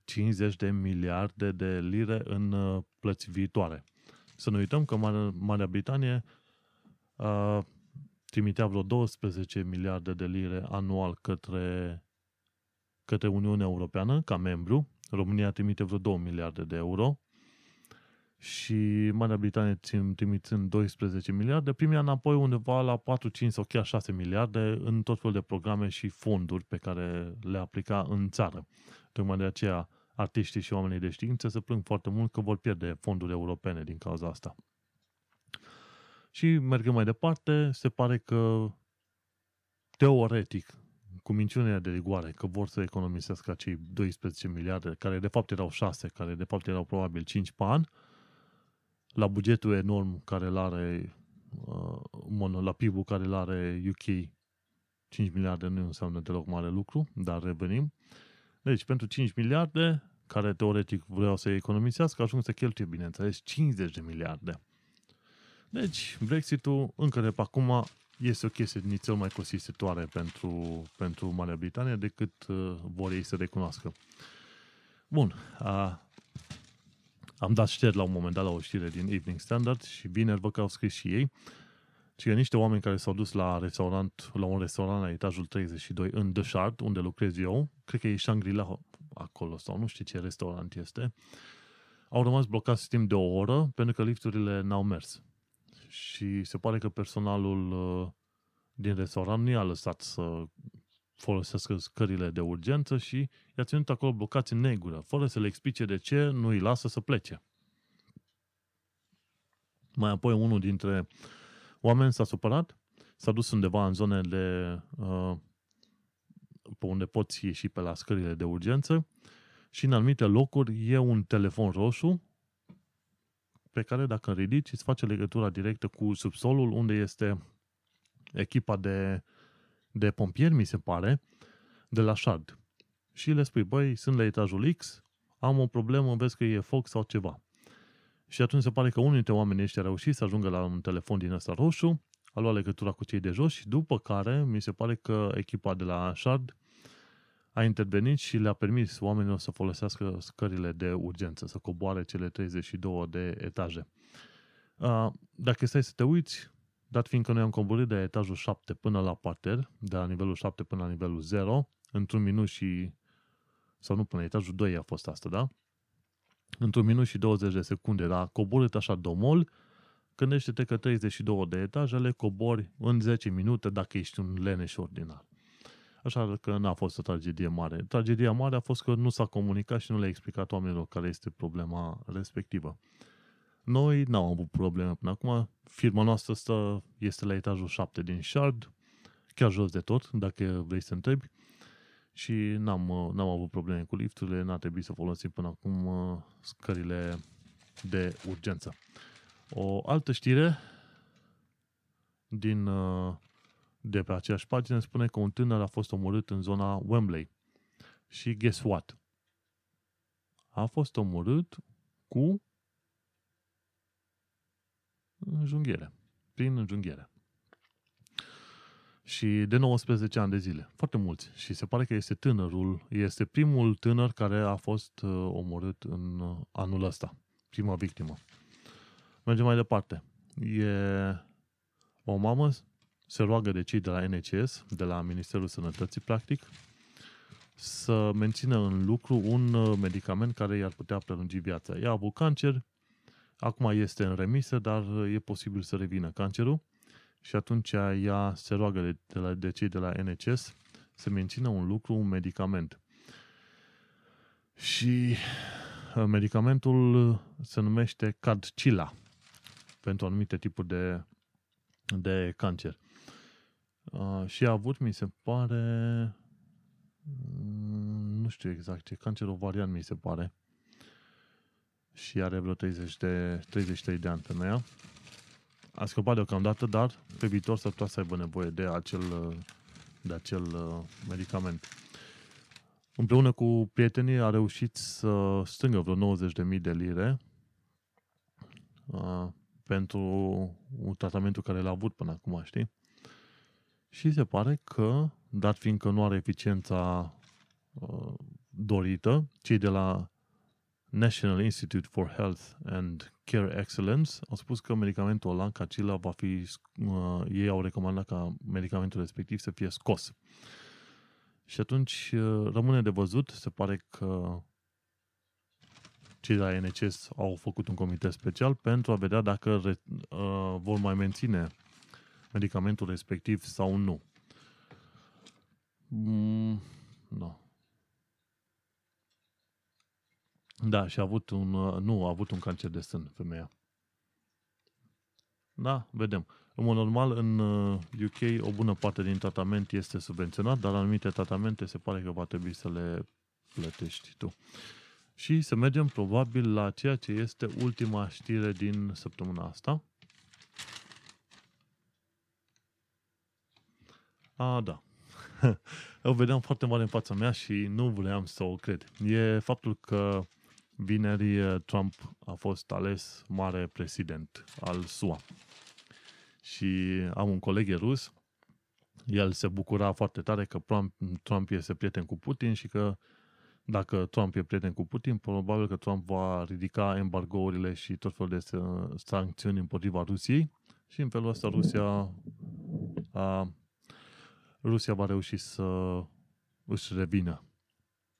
Speaker 2: 50 de miliarde de lire în uh, plăți viitoare. Să nu uităm că Marea Britanie uh, trimitea vreo 12 miliarde de lire anual către, către Uniunea Europeană ca membru România trimite vreo 2 miliarde de euro și Marea Britanie trimițând 12 miliarde, primea înapoi undeva la 4, 5 sau chiar 6 miliarde în tot felul de programe și fonduri pe care le aplica în țară. Tocmai de aceea artiștii și oamenii de știință se plâng foarte mult că vor pierde fonduri europene din cauza asta. Și mergând mai departe, se pare că teoretic cu minciunea de rigoare că vor să economisească acei 12 miliarde, care de fapt erau 6, care de fapt erau probabil 5 pe an, la bugetul enorm care îl are, uh, la PIB-ul care îl are UK, 5 miliarde nu înseamnă deloc mare lucru, dar revenim. Deci, pentru 5 miliarde, care teoretic vreau să economisească, ajung să cheltuie, bineînțeles, 50 de miliarde. Deci, Brexit-ul încă de pe acum este o chestie nițel mai costisitoare pentru, pentru Marea Britanie decât uh, vor ei să recunoască. Bun, uh, am dat șteri la un moment dat la o știre din Evening Standard și vineri văd că au scris și ei Și că niște oameni care s-au dus la restaurant, la un restaurant la etajul 32 în The Shard, unde lucrez eu, cred că e Shangri-La acolo sau nu știu ce restaurant este, au rămas blocați timp de o oră pentru că lifturile n-au mers. Și se pare că personalul uh, din restaurant nu i-a lăsat să folosească scările de urgență și i-a ținut acolo blocați în negură, fără să le explice de ce nu îi lasă să plece. Mai apoi unul dintre oameni s-a supărat, s-a dus undeva în zonele uh, pe unde poți ieși pe la scările de urgență și în anumite locuri e un telefon roșu pe care dacă îl ridici îți face legătura directă cu subsolul unde este echipa de, de pompieri, mi se pare, de la Shard. Și le spui, băi, sunt la etajul X, am o problemă, vezi că e foc sau ceva. Și atunci se pare că unul dintre oamenii ăștia a reușit să ajungă la un telefon din ăsta roșu, a luat legătura cu cei de jos și după care mi se pare că echipa de la Shard a intervenit și le-a permis oamenilor să folosească scările de urgență, să coboare cele 32 de etaje. Dacă stai să te uiți, dat fiindcă noi am coborât de etajul 7 până la parter, de la nivelul 7 până la nivelul 0, într-un minut și... sau nu, până la etajul 2 a fost asta, da? Într-un minut și 20 de secunde, dar coborât așa domol, gândește-te că 32 de etaje le cobori în 10 minute dacă ești un leneș ordinar. Așa că n-a fost o tragedie mare. Tragedia mare a fost că nu s-a comunicat și nu le-a explicat oamenilor care este problema respectivă. Noi n-am avut probleme până acum. Firma noastră stă, este la etajul 7 din Shard, chiar jos de tot, dacă vrei să întrebi. Și n-am, n-am avut probleme cu lifturile, n-a trebuit să folosim până acum uh, scările de urgență. O altă știre din uh, de pe aceeași pagină spune că un tânăr a fost omorât în zona Wembley. Și guess what? A fost omorât cu înjunghiere. Prin înjunghiere. Și de 19 ani de zile. Foarte mulți. Și se pare că este tânărul, este primul tânăr care a fost uh, omorât în uh, anul ăsta. Prima victimă. Mergem mai departe. E o mamă se roagă de cei de la NCS, de la Ministerul Sănătății, practic, să mențină în lucru un uh, medicament care i-ar putea prelungi viața. Ea a avut cancer, acum este în remisă, dar uh, e posibil să revină cancerul și atunci ea se roagă de, de, la, de cei de la NCS să mențină un lucru, un medicament. Și uh, medicamentul se numește Cadcila pentru anumite tipuri de, de cancer. Uh, și a avut, mi se pare, mm, nu știu exact ce, cancer ovarian, mi se pare. Și are vreo 30 de, 33 de ani femeia. A scăpat deocamdată, dar pe viitor s-ar putea să aibă nevoie de acel, de acel uh, medicament. Împreună cu prietenii a reușit să strângă vreo 90.000 de lire uh, pentru un tratamentul care l-a avut până acum, știi? Și se pare că, dat fiindcă nu are eficiența uh, dorită, cei de la National Institute for Health and Care Excellence au spus că medicamentul ăla, Cacila, va fi, uh, ei au recomandat ca medicamentul respectiv să fie scos. Și atunci uh, rămâne de văzut, se pare că cei de la NCS au făcut un comitet special pentru a vedea dacă re, uh, vor mai menține medicamentul respectiv sau nu. Mm, nu. Da, și a avut un, nu, a avut un cancer de sân, femeia. Da, vedem. În mod normal, în UK, uh, o bună parte din tratament este subvenționat, dar anumite tratamente se pare că va trebui să le plătești tu. Și să mergem probabil la ceea ce este ultima știre din săptămâna asta. A, da. o vedeam foarte mare în fața mea și nu vreau să o cred. E faptul că vineri eh, Trump a fost ales mare president al SUA. Și am un coleg rus, el se bucura foarte tare că Trump este prieten cu Putin și că dacă Trump e prieten cu Putin, probabil că Trump va ridica embargourile și tot felul de sancțiuni împotriva Rusiei și în felul ăsta Rusia a, Rusia va reuși să își revină.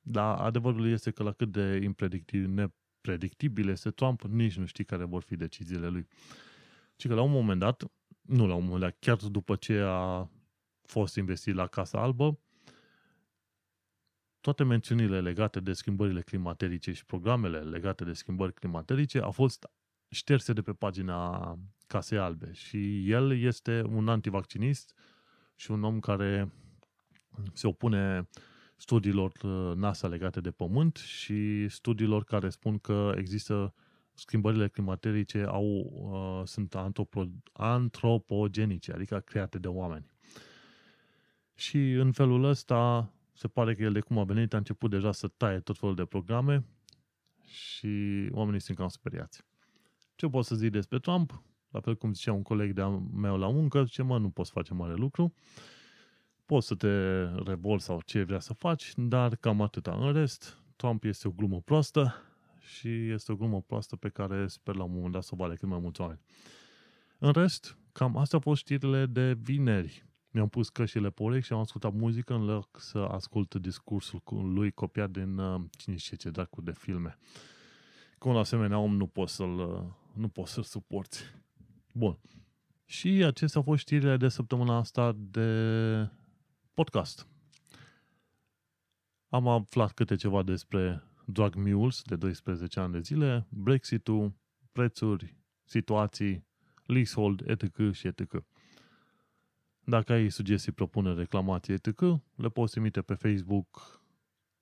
Speaker 2: Dar adevărul este că la cât de impredictibil, nepredictibil este Trump, nici nu știi care vor fi deciziile lui. Și că la un moment dat, nu la un moment dat, chiar după ce a fost investit la Casa Albă, toate mențiunile legate de schimbările climaterice și programele legate de schimbări climaterice au fost șterse de pe pagina Casei Albe. Și el este un antivaccinist și un om care se opune studiilor uh, NASA legate de Pământ și studiilor care spun că există schimbările climaterice au, uh, sunt antropo, antropogenice, adică create de oameni. Și în felul ăsta se pare că el de cum a venit a început deja să taie tot felul de programe și oamenii sunt cam speriați. Ce pot să zic despre Trump? La fel cum zicea un coleg de meu la muncă, zice, mă, nu poți face mare lucru, poți să te revol sau ce vrea să faci, dar cam atâta. În rest, Trump este o glumă proastă și este o glumă proastă pe care sper la un moment dat să o vale cât mai mulți oameni. În rest, cam astea au fost știrile de vineri mi-am pus căștile pe urechi și am ascultat muzică în loc să ascult discursul lui copiat din uh, cine știe ce dracu de filme. Cu un asemenea om nu poți să-l, uh, nu poți să-l suporți. Bun. Și acestea au fost știrile de săptămâna asta de podcast. Am aflat câte ceva despre Drug Mules de 12 ani de zile, Brexit-ul, prețuri, situații, leasehold, etc. și etc. Dacă ai sugestii, propuneri, reclamații, etc., le poți trimite pe Facebook,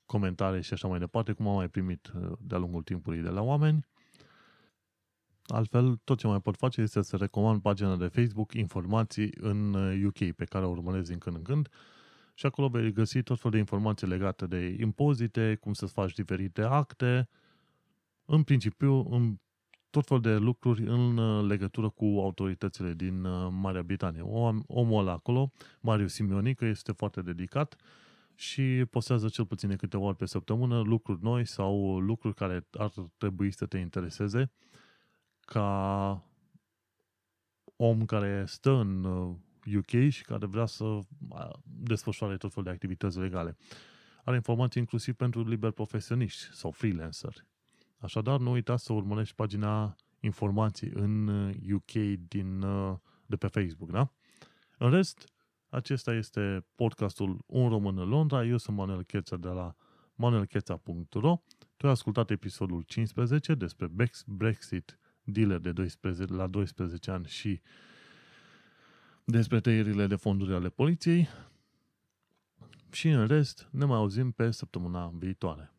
Speaker 2: comentarii și așa mai departe, cum am mai primit uh, de-a lungul timpului de la oameni. Altfel, tot ce mai pot face este să recomand pagina de Facebook Informații în UK, uh, pe care o urmăresc din când în când, și acolo vei găsi tot felul de informații legate de impozite, cum să faci diferite acte, în principiu, în tot fel de lucruri în uh, legătură cu autoritățile din uh, Marea Britanie. Omul ăla acolo, Marius Simionică, este foarte dedicat și postează cel puțin de câteva ori pe săptămână lucruri noi sau lucruri care ar trebui să te intereseze ca om care stă în UK uh, și care vrea să desfășoare tot felul de activități legale. Are informații inclusiv pentru liber profesioniști sau freelanceri. Așadar, nu uita să urmărești pagina informații în UK uh, din, uh, de pe Facebook, da? În rest, acesta este podcastul Un Român în Londra. Eu sunt Manuel Cheța de la manuelcheța.ro Tu ai ascultat episodul 15 despre Brexit, dealer de 12, la 12 ani și despre tăierile de fonduri ale poliției. Și în rest, ne mai auzim pe săptămâna viitoare.